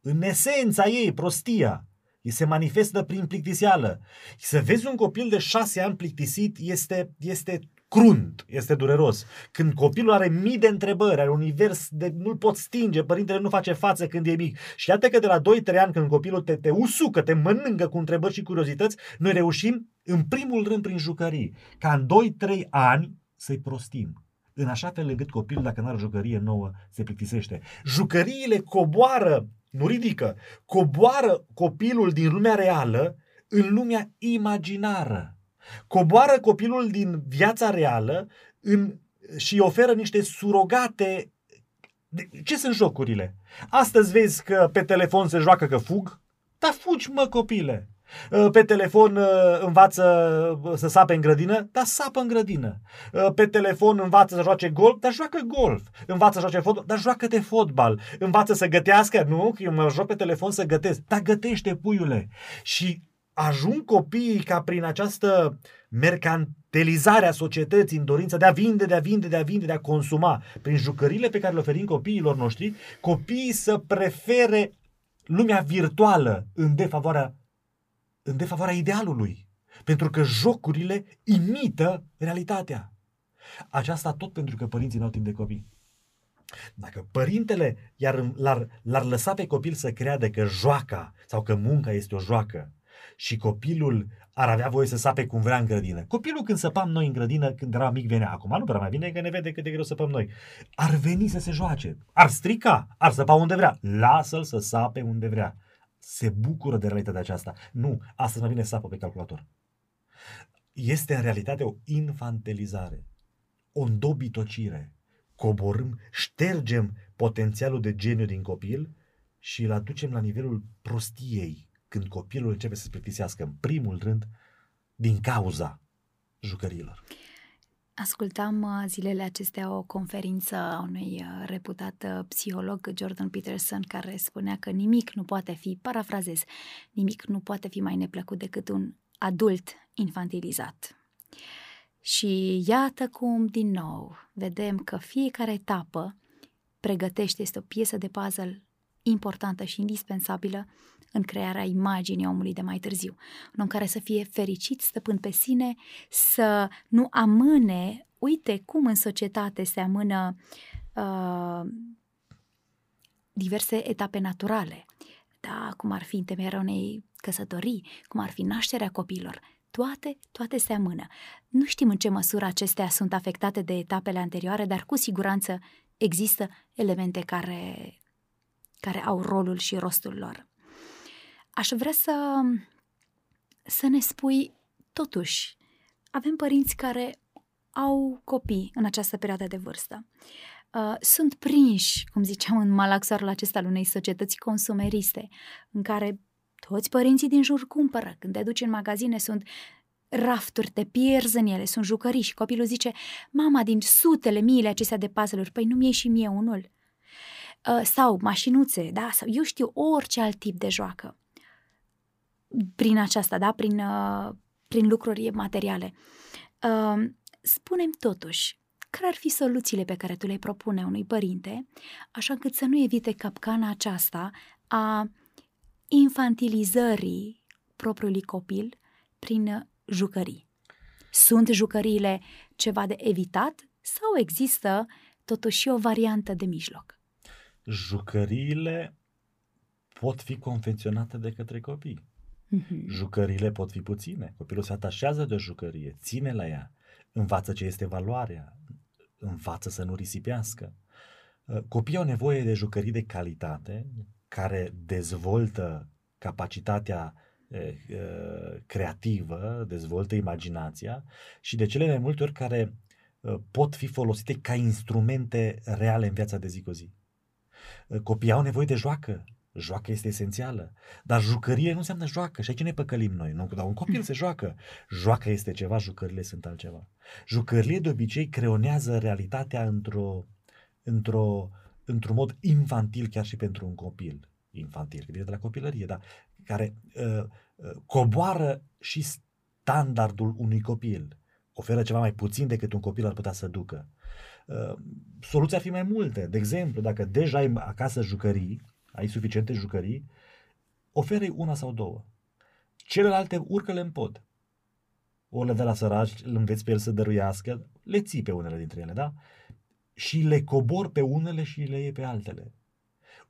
În esența ei, prostia. Se manifestă prin plictiseală. Să vezi un copil de șase ani plictisit este, este crunt, este dureros. Când copilul are mii de întrebări, are un univers de nu-l pot stinge, părintele nu face față când e mic. Și iată că de la 2-3 ani când copilul te, te usucă, te mănâncă cu întrebări și curiozități, noi reușim în primul rând prin jucării, ca în 2-3 ani să-i prostim. În așa fel încât copilul, dacă nu are jucărie nouă, se plictisește. Jucăriile coboară, nu ridică, coboară copilul din lumea reală în lumea imaginară. Coboară copilul din viața reală în, și oferă niște surogate. Ce sunt jocurile? Astăzi vezi că pe telefon se joacă că fug? Dar fugi, mă, copile! Ă, pe telefon ă, învață să sape în grădină, dar sapă în grădină. Ă, pe telefon învață să joace golf, dar joacă golf. Învață să joace fotbal, dar joacă de fotbal. Învață să gătească, nu? Că eu mă joc pe telefon să gătesc. Dar gătește, puiule. Și ajung copiii ca prin această mercantilizare a societății în dorința de a vinde, de a vinde, de a vinde, de a consuma, prin jucările pe care le oferim copiilor noștri, copiii să prefere lumea virtuală în defavoarea, în defavoarea idealului. Pentru că jocurile imită realitatea. Aceasta tot pentru că părinții nu au timp de copii. Dacă părintele iar l-ar, l-ar lăsa pe copil să creadă că joaca sau că munca este o joacă, și copilul ar avea voie să sape cum vrea în grădină. Copilul când săpam noi în grădină, când era mic, venea. Acum nu prea mai vine, că ne vede cât de greu săpăm noi. Ar veni să se joace, ar strica, ar săpa unde vrea. Lasă-l să sape unde vrea. Se bucură de realitatea aceasta. Nu, astăzi mai bine sapă pe calculator. Este în realitate o infantilizare, o îndobitocire. Coborâm, ștergem potențialul de geniu din copil și îl aducem la nivelul prostiei, când copilul începe să se plictisească în primul rând din cauza jucăriilor. Ascultam uh, zilele acestea o conferință a unui uh, reputat uh, psiholog, Jordan Peterson, care spunea că nimic nu poate fi, parafrazez, nimic nu poate fi mai neplăcut decât un adult infantilizat. Și iată cum, din nou, vedem că fiecare etapă pregătește, este o piesă de puzzle importantă și indispensabilă în crearea imaginii omului de mai târziu. Un om care să fie fericit, stăpân pe sine, să nu amâne, uite cum în societate se amână uh, diverse etape naturale, da, cum ar fi întemeierea unei căsătorii, cum ar fi nașterea copiilor, toate, toate se amână. Nu știm în ce măsură acestea sunt afectate de etapele anterioare, dar cu siguranță există elemente care, care au rolul și rostul lor. Aș vrea să, să ne spui, totuși, avem părinți care au copii în această perioadă de vârstă. Uh, sunt prinși, cum ziceam, în malaxarul acesta al unei societăți consumeriste, în care toți părinții din jur cumpără. Când te duci în magazine sunt rafturi, te pierzi în ele, sunt jucării și copilul zice Mama, din sutele miile acestea de puzzle-uri, păi nu-mi iei și mie unul? Uh, sau mașinuțe, da? Sau eu știu orice alt tip de joacă prin aceasta, da? Prin, uh, prin lucruri materiale. Uh, spunem totuși, care ar fi soluțiile pe care tu le propune unui părinte, așa încât să nu evite capcana aceasta a infantilizării propriului copil prin jucării. Sunt jucăriile ceva de evitat sau există totuși o variantă de mijloc? Jucăriile pot fi confecționate de către copii. Mm-hmm. Jucăriile pot fi puține. Copilul se atașează de o jucărie, ține la ea, învață ce este valoarea, învață să nu risipească. Uh, copiii au nevoie de jucării de calitate care dezvoltă capacitatea creativă, dezvoltă imaginația și de cele mai multe ori care pot fi folosite ca instrumente reale în viața de zi cu zi. Copiii au nevoie de joacă. Joacă este esențială. Dar jucărie nu înseamnă joacă și aici ne păcălim noi. Nu? Dar un copil se joacă. Joacă este ceva, jucările sunt altceva. Jucările de obicei creonează realitatea într-o, într-o, într-un mod infantil chiar și pentru un copil. Infantil, că vine de la copilărie, dar care uh, uh, coboară și standardul unui copil. Oferă ceva mai puțin decât un copil ar putea să ducă. Uh, soluția ar fi mai multe. De exemplu, dacă deja ai acasă jucării, ai suficiente jucării, oferi una sau două. Celelalte urcă-le în pod. O le de la săraci, îl înveți pe el să dăruiască, le ții pe unele dintre ele, da? Și le cobor pe unele și le iei pe altele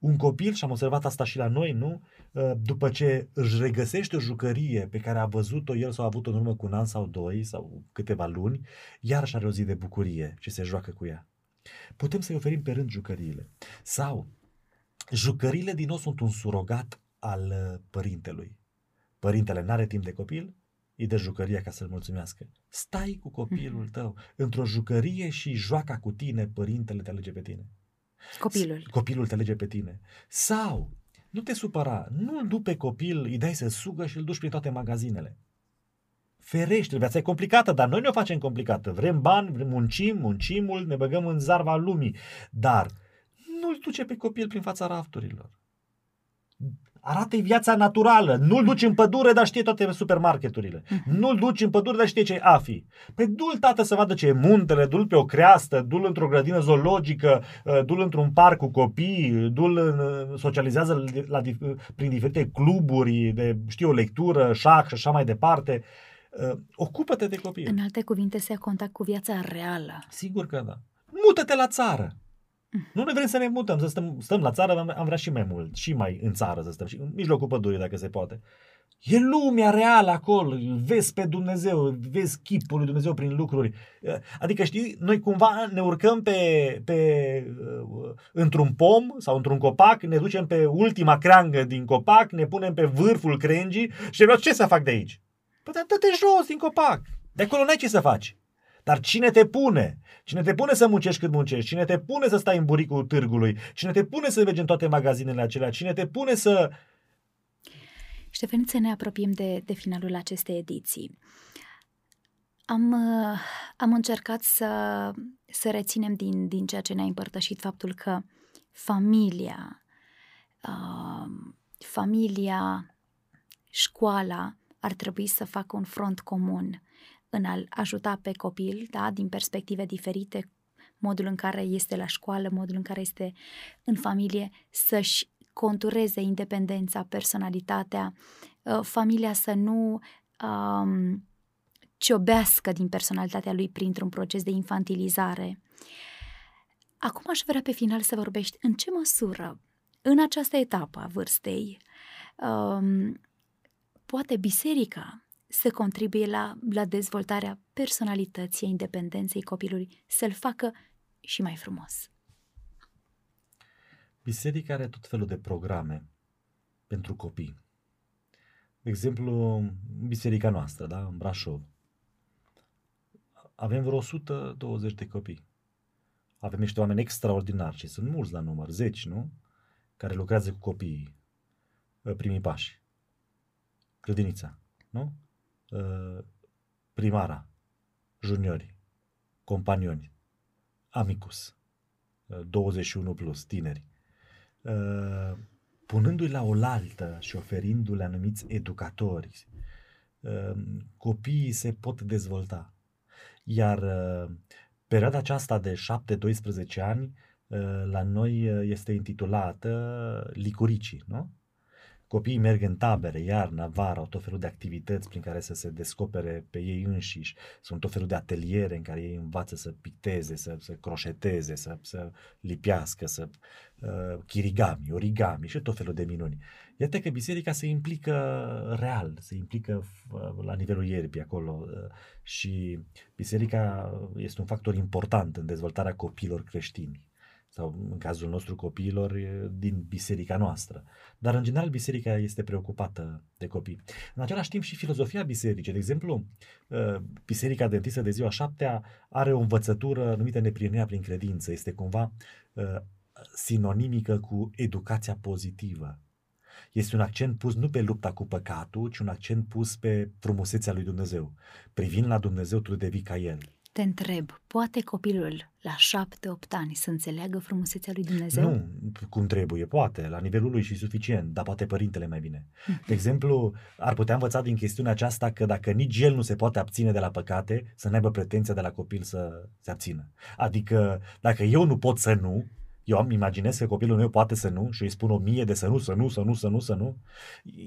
un copil, și am observat asta și la noi, nu? Uh, după ce își regăsește o jucărie pe care a văzut-o el sau a avut-o în urmă cu un an sau doi sau câteva luni, iarăși are o zi de bucurie și se joacă cu ea. Putem să-i oferim pe rând jucăriile. Sau jucăriile din nou sunt un surogat al uh, părintelui. Părintele n-are timp de copil, îi dă jucăria ca să-l mulțumească. Stai cu copilul tău într-o jucărie și joaca cu tine, părintele te alege pe tine. Copilul. Copilul te lege pe tine. Sau, nu te supăra, nu-l du pe copil, îi dai să sugă și îl duci prin toate magazinele. Ferește, viața e complicată, dar noi ne o facem complicată. Vrem bani, vrem muncim, muncim mult, ne băgăm în zarva lumii. Dar nu-l duce pe copil prin fața rafturilor arată viața naturală. Nu-l duci în pădure, dar știe toate supermarketurile. Mhm. Nu-l duci în pădure, dar știe ce e AFI. Păi du-l, tată, să vadă ce e muntele, du-l pe o creastă, du-l într-o grădină zoologică, uh, du-l într-un parc cu copii, du-l uh, socializează la, prin diferite cluburi de, știu, o lectură, șac și așa mai departe. Uh, ocupă-te de copii. În alte cuvinte, să ia contact cu viața reală. Sigur că da. Mută-te la țară. Nu ne vrem să ne mutăm, să stăm, stăm la țară, am, am vrea și mai mult, și mai în țară să stăm, și în mijlocul pădurii dacă se poate. E lumea reală acolo, vezi pe Dumnezeu, vezi chipul lui Dumnezeu prin lucruri. Adică știi, noi cumva ne urcăm pe, pe uh, într-un pom sau într-un copac, ne ducem pe ultima creangă din copac, ne punem pe vârful crengii și vreau ce să fac de aici? Păi dă-te jos din copac, de acolo n-ai ce să faci. Dar cine te pune? Cine te pune să muncești cât muncești? Cine te pune să stai în buricul târgului? Cine te pune să mergi în toate magazinele acelea? Cine te pune să... Ștefăniță, ne apropiem de, de finalul acestei ediții. Am, uh, am încercat să, să reținem din, din ceea ce ne-a împărtășit faptul că familia, uh, familia, școala ar trebui să facă un front comun în a ajuta pe copil, da, din perspective diferite, modul în care este la școală, modul în care este în familie, să-și contureze independența, personalitatea, uh, familia să nu um, ciobească din personalitatea lui printr-un proces de infantilizare. Acum aș vrea pe final să vorbești în ce măsură, în această etapă a vârstei, um, poate biserica să contribuie la, la dezvoltarea personalității, independenței copilului, să-l facă și mai frumos. Biserica are tot felul de programe pentru copii. De exemplu, biserica noastră, da, în Brașov. Avem vreo 120 de copii. Avem niște oameni extraordinari și sunt mulți la număr, zeci, nu? Care lucrează cu copiii, ă, primii pași. Grădinița, nu? Ă, primara, juniori, companioni, amicus, 21 ă, plus, tineri. Uh, punându-i la oaltă și oferindu-le anumiți educatori, uh, copiii se pot dezvolta. Iar uh, perioada aceasta de 7-12 ani la noi este intitulată Licuricii, nu? Copiii merg în tabere, iarna, vara, au tot felul de activități prin care să se descopere pe ei înșiși. Sunt tot felul de ateliere în care ei învață să picteze, să, să croșeteze, să, să lipiască, să uh, chirigami, origami și tot felul de minuni. Iată că biserica se implică real, se implică uh, la nivelul ierbii acolo uh, și biserica este un factor important în dezvoltarea copiilor creștini sau în cazul nostru copiilor din biserica noastră. Dar în general biserica este preocupată de copii. În același timp și filozofia bisericii. De exemplu, uh, Biserica Adventistă de ziua șaptea are o învățătură numită neprienirea prin credință. Este cumva uh, sinonimică cu educația pozitivă. Este un accent pus nu pe lupta cu păcatul, ci un accent pus pe frumusețea lui Dumnezeu. Privind la Dumnezeu, tu devii ca El te întreb, poate copilul la șapte-opt ani să înțeleagă frumusețea lui Dumnezeu? Nu, cum trebuie, poate, la nivelul lui și suficient, dar poate părintele mai bine. De exemplu, ar putea învăța din chestiunea aceasta că dacă nici el nu se poate abține de la păcate, să n-aibă pretenția de la copil să se abțină. Adică, dacă eu nu pot să nu, eu am imaginez că copilul meu poate să nu și îi spun o mie de să nu, să nu, să nu, să nu, să nu.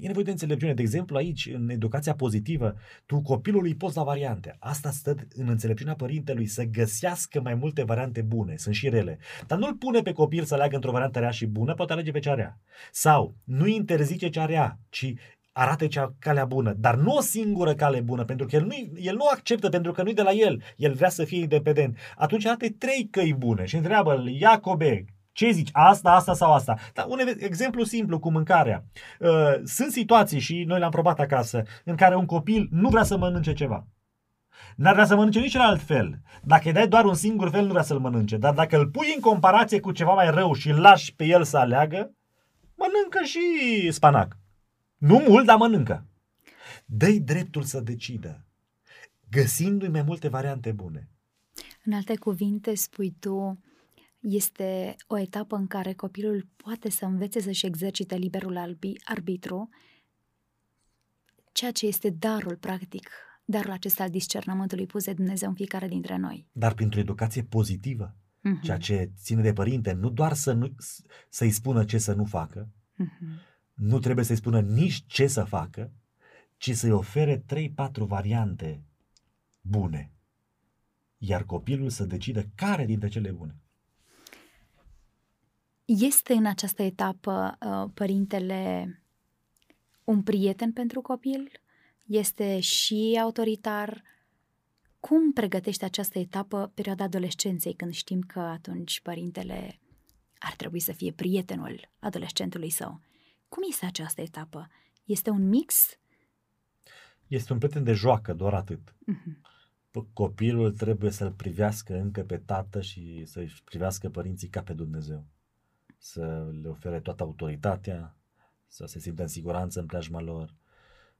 E nevoie de înțelepciune. De exemplu, aici, în educația pozitivă, tu copilului îi poți la variante. Asta stă în înțelepciunea părintelui să găsească mai multe variante bune, sunt și rele. Dar nu-l pune pe copil să aleagă într-o variantă rea și bună, poate alege pe cea rea. Sau nu interzice cea rea, ci arate cea calea bună, dar nu o singură cale bună, pentru că el nu, el nu acceptă, pentru că nu-i de la el, el vrea să fie independent. Atunci arate trei căi bune și întreabă Iacobe, ce zici? Asta, asta sau asta? Dar un exemplu simplu cu mâncarea. Uh, sunt situații și noi le-am probat acasă în care un copil nu vrea să mănânce ceva. N-ar vrea să mănânce nici în alt fel. Dacă îi dai doar un singur fel, nu vrea să-l mănânce. Dar dacă îl pui în comparație cu ceva mai rău și îl lași pe el să aleagă, mănâncă și spanac. Nu mult, dar mănâncă. Dă-i dreptul să decidă, găsindu-i mai multe variante bune. În alte cuvinte, spui tu, este o etapă în care copilul poate să învețe să-și exercite liberul arbitru, ceea ce este darul, practic, darul acesta al discernământului pus de Dumnezeu în fiecare dintre noi. Dar printr-o educație pozitivă, uh-huh. ceea ce ține de părinte, nu doar să nu, să-i spună ce să nu facă, uh-huh nu trebuie să-i spună nici ce să facă, ci să-i ofere 3-4 variante bune. Iar copilul să decidă care dintre cele bune. Este în această etapă uh, părintele un prieten pentru copil? Este și autoritar? Cum pregătește această etapă perioada adolescenței, când știm că atunci părintele ar trebui să fie prietenul adolescentului său? Cum este această etapă? Este un mix? Este un prieten de joacă, doar atât. Uh-huh. Copilul trebuie să-l privească încă pe tată și să-și privească părinții ca pe Dumnezeu. Să le ofere toată autoritatea, să se simtă în siguranță în preajma lor,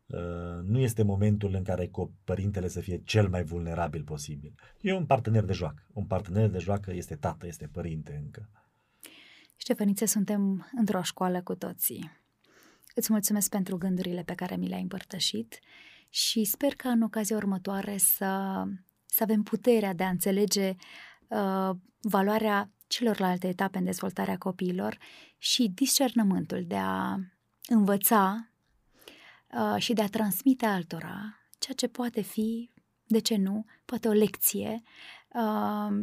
Uh, nu este momentul în care părintele să fie cel mai vulnerabil posibil. E un partener de joacă. Un partener de joacă este tată, este părinte încă. Ștefănițe, suntem într-o școală cu toții. Îți mulțumesc pentru gândurile pe care mi le-ai împărtășit și sper că în ocazia următoare să, să avem puterea de a înțelege uh, valoarea celorlalte etape în dezvoltarea copiilor și discernământul de a învăța uh, și de a transmite altora ceea ce poate fi, de ce nu, poate o lecție. Uh,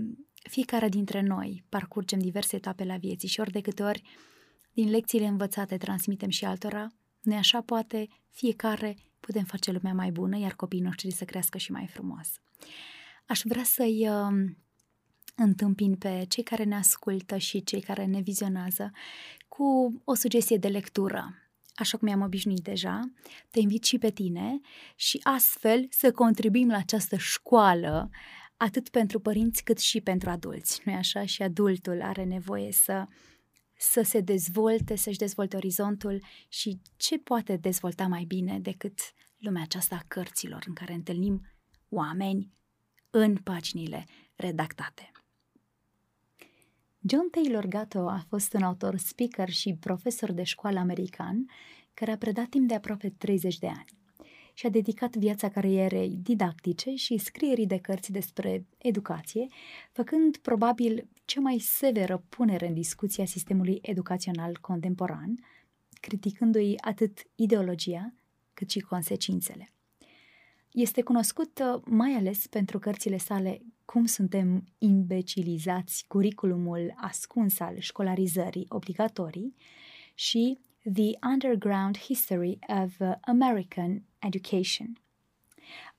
fiecare dintre noi parcurgem diverse etape la vieții și ori de câte ori din lecțiile învățate transmitem și altora, ne așa poate fiecare putem face lumea mai bună, iar copiii noștri să crească și mai frumos. Aș vrea să-i uh, întâmpin pe cei care ne ascultă și cei care ne vizionează cu o sugestie de lectură. Așa cum i-am obișnuit deja, te invit și pe tine și astfel să contribuim la această școală atât pentru părinți cât și pentru adulți. nu așa? Și adultul are nevoie să să se dezvolte, să-și dezvolte orizontul și ce poate dezvolta mai bine decât lumea aceasta a cărților în care întâlnim oameni în paginile redactate. John Taylor Gatto a fost un autor, speaker și profesor de școală american care a predat timp de aproape 30 de ani și a dedicat viața carierei didactice și scrierii de cărți despre educație, făcând probabil cea mai severă punere în discuție a sistemului educațional contemporan, criticându-i atât ideologia cât și consecințele. Este cunoscut uh, mai ales pentru cărțile sale Cum suntem imbecilizați, curiculumul ascuns al școlarizării obligatorii și The Underground History of uh, American Education,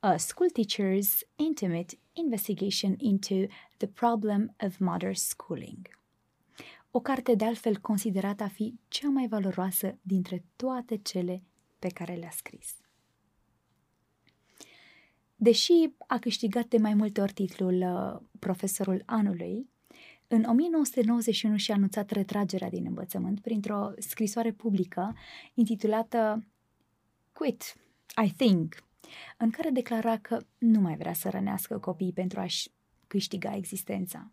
a school teacher's intimate investigation into the problem of modern schooling. O carte de altfel considerată a fi cea mai valoroasă dintre toate cele pe care le-a scris. Deși a câștigat de mai multe ori titlul uh, Profesorul Anului, în 1991 și-a anunțat retragerea din învățământ printr-o scrisoare publică intitulată Quit, I think, în care declara că nu mai vrea să rănească copiii pentru a-și câștiga existența.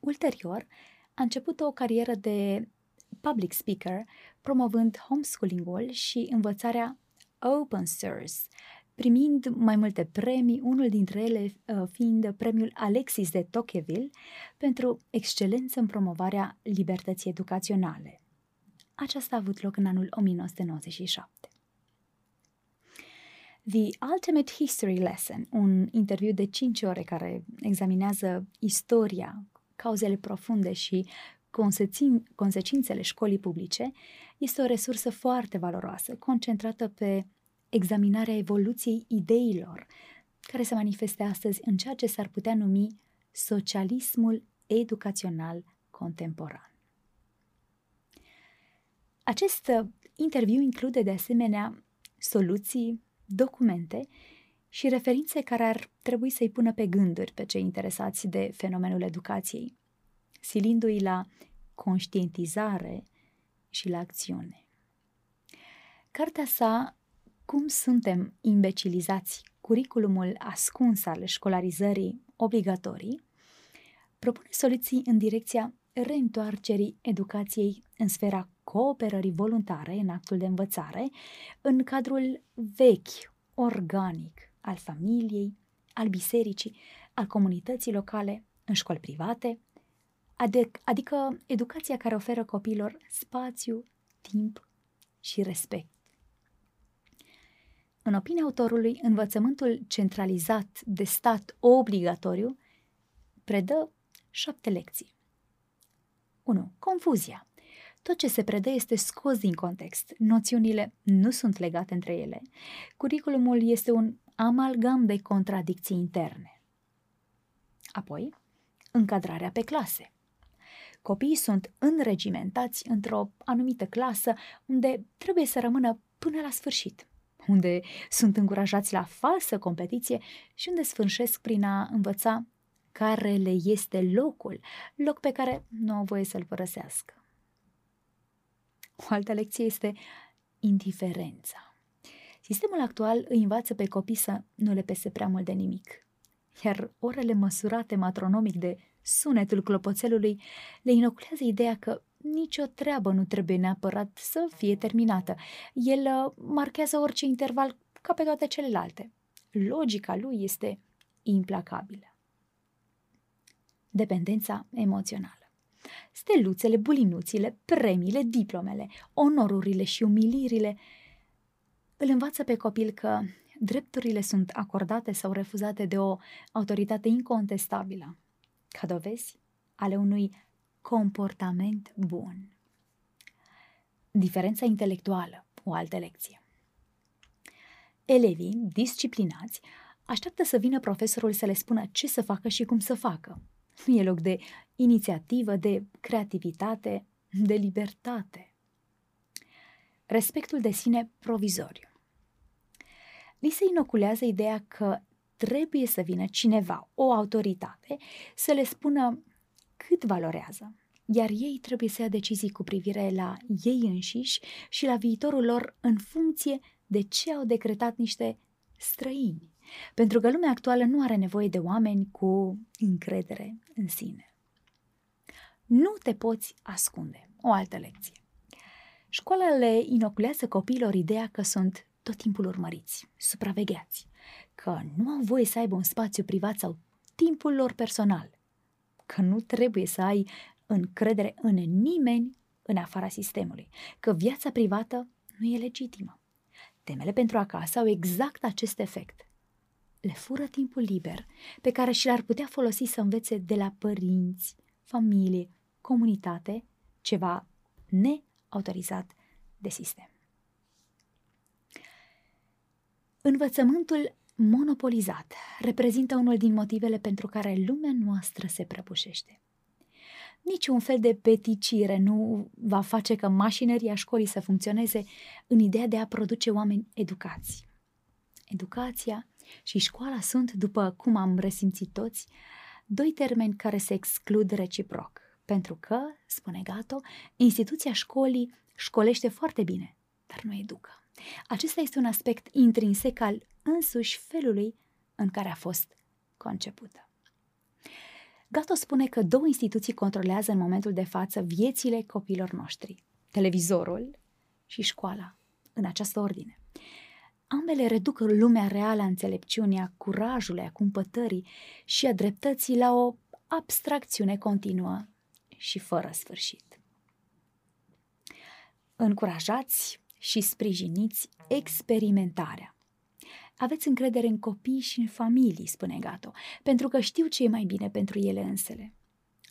Ulterior, a început o carieră de public speaker, promovând homeschooling-ul și învățarea open source, primind mai multe premii, unul dintre ele uh, fiind premiul Alexis de Tocqueville pentru excelență în promovarea libertății educaționale. Aceasta a avut loc în anul 1997. The Ultimate History Lesson, un interviu de 5 ore care examinează istoria, cauzele profunde și consecințele școlii publice, este o resursă foarte valoroasă, concentrată pe examinarea evoluției ideilor, care se manifeste astăzi în ceea ce s-ar putea numi socialismul educațional contemporan. Acest uh, interviu include de asemenea soluții, documente și referințe care ar trebui să-i pună pe gânduri pe cei interesați de fenomenul educației, silindu-i la conștientizare și la acțiune. Cartea sa cum suntem imbecilizați, curiculumul ascuns al școlarizării obligatorii, propune soluții în direcția reîntoarcerii educației în sfera cooperării voluntare în actul de învățare, în cadrul vechi, organic, al familiei, al bisericii, al comunității locale, în școli private, adică educația care oferă copiilor spațiu, timp și respect. În opinia autorului, învățământul centralizat de stat obligatoriu predă șapte lecții. 1. Confuzia. Tot ce se predă este scos din context. Noțiunile nu sunt legate între ele. Curiculumul este un amalgam de contradicții interne. Apoi, încadrarea pe clase. Copiii sunt înregimentați într-o anumită clasă unde trebuie să rămână până la sfârșit unde sunt încurajați la falsă competiție și unde sfârșesc prin a învăța care le este locul, loc pe care nu au voie să-l părăsească. O altă lecție este indiferența. Sistemul actual îi învață pe copii să nu le pese prea mult de nimic, iar orele măsurate matronomic de sunetul clopoțelului le inoculează ideea că nicio treabă nu trebuie neapărat să fie terminată. El uh, marchează orice interval ca pe toate celelalte. Logica lui este implacabilă. Dependența emoțională. Steluțele, bulinuțile, premiile, diplomele, onorurile și umilirile îl învață pe copil că drepturile sunt acordate sau refuzate de o autoritate incontestabilă, ca dovezi ale unui comportament bun. Diferența intelectuală, o altă lecție. Elevii, disciplinați, așteaptă să vină profesorul să le spună ce să facă și cum să facă. Nu e loc de inițiativă, de creativitate, de libertate. Respectul de sine provizoriu. Li se inoculează ideea că trebuie să vină cineva, o autoritate, să le spună cât valorează, iar ei trebuie să ia decizii cu privire la ei înșiși și la viitorul lor în funcție de ce au decretat niște străini. Pentru că lumea actuală nu are nevoie de oameni cu încredere în sine. Nu te poți ascunde. O altă lecție. Școala le inoculează copiilor ideea că sunt tot timpul urmăriți, supravegheați, că nu au voie să aibă un spațiu privat sau timpul lor personal, că nu trebuie să ai încredere în nimeni în afara sistemului, că viața privată nu e legitimă. Temele pentru acasă au exact acest efect. Le fură timpul liber pe care și l-ar putea folosi să învețe de la părinți, familie, comunitate, ceva neautorizat de sistem. Învățământul monopolizat reprezintă unul din motivele pentru care lumea noastră se prăbușește. Niciun fel de peticire nu va face ca mașinăria școlii să funcționeze în ideea de a produce oameni educați. Educația și școala sunt, după cum am resimțit toți, doi termeni care se exclud reciproc. Pentru că, spune Gato, instituția școlii școlește foarte bine, dar nu educă. Acesta este un aspect intrinsec al însuși felului în care a fost concepută. Gato spune că două instituții controlează în momentul de față viețile copiilor noștri, televizorul și școala, în această ordine. Ambele reduc lumea reală a înțelepciunii, a curajului, a cumpătării și a dreptății la o abstracțiune continuă și fără sfârșit. Încurajați și sprijiniți experimentarea. Aveți încredere în copii și în familii, spune Gato, pentru că știu ce e mai bine pentru ele însele.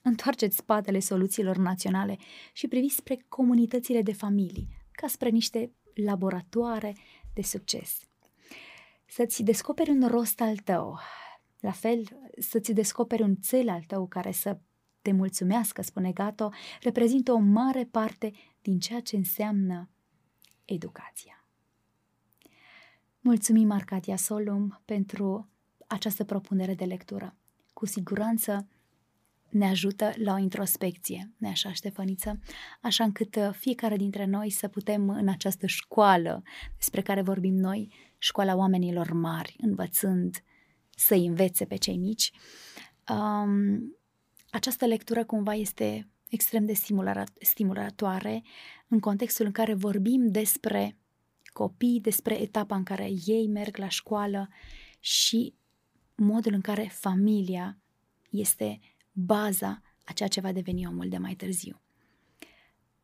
Întoarceți spatele soluțiilor naționale și priviți spre comunitățile de familii, ca spre niște laboratoare de succes. Să-ți descoperi un rost al tău, la fel, să-ți descoperi un cel al tău care să te mulțumească, spune Gato, reprezintă o mare parte din ceea ce înseamnă educația. Mulțumim, Arcadia Solum, pentru această propunere de lectură. Cu siguranță ne ajută la o introspecție, ne așa, Ștefăniță? Așa încât uh, fiecare dintre noi să putem în această școală despre care vorbim noi, școala oamenilor mari, învățând să-i învețe pe cei mici, um, această lectură cumva este extrem de stimulatoare în contextul în care vorbim despre copii, despre etapa în care ei merg la școală și modul în care familia este baza a ceea ce va deveni omul de mai târziu.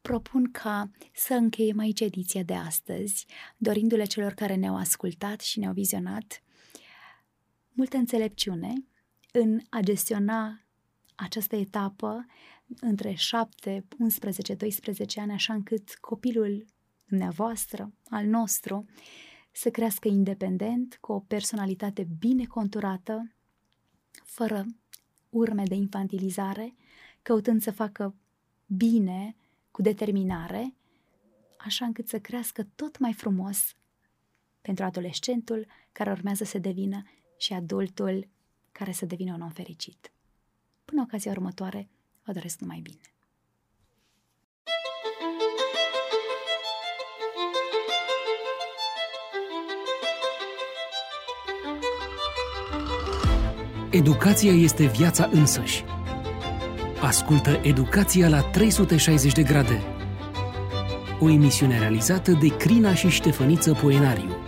Propun ca să încheiem aici ediția de astăzi, dorindu-le celor care ne-au ascultat și ne-au vizionat multă înțelepciune în a gestiona această etapă între 7, 11, 12 ani, așa încât copilul dumneavoastră, al nostru, să crească independent, cu o personalitate bine conturată, fără urme de infantilizare, căutând să facă bine, cu determinare, așa încât să crească tot mai frumos pentru adolescentul care urmează să devină și adultul care să devină un om fericit. Până ocazia următoare, vă doresc numai bine! Educația este viața însăși. Ascultă Educația la 360 de grade. O emisiune realizată de Crina și Ștefăniță Poenariu.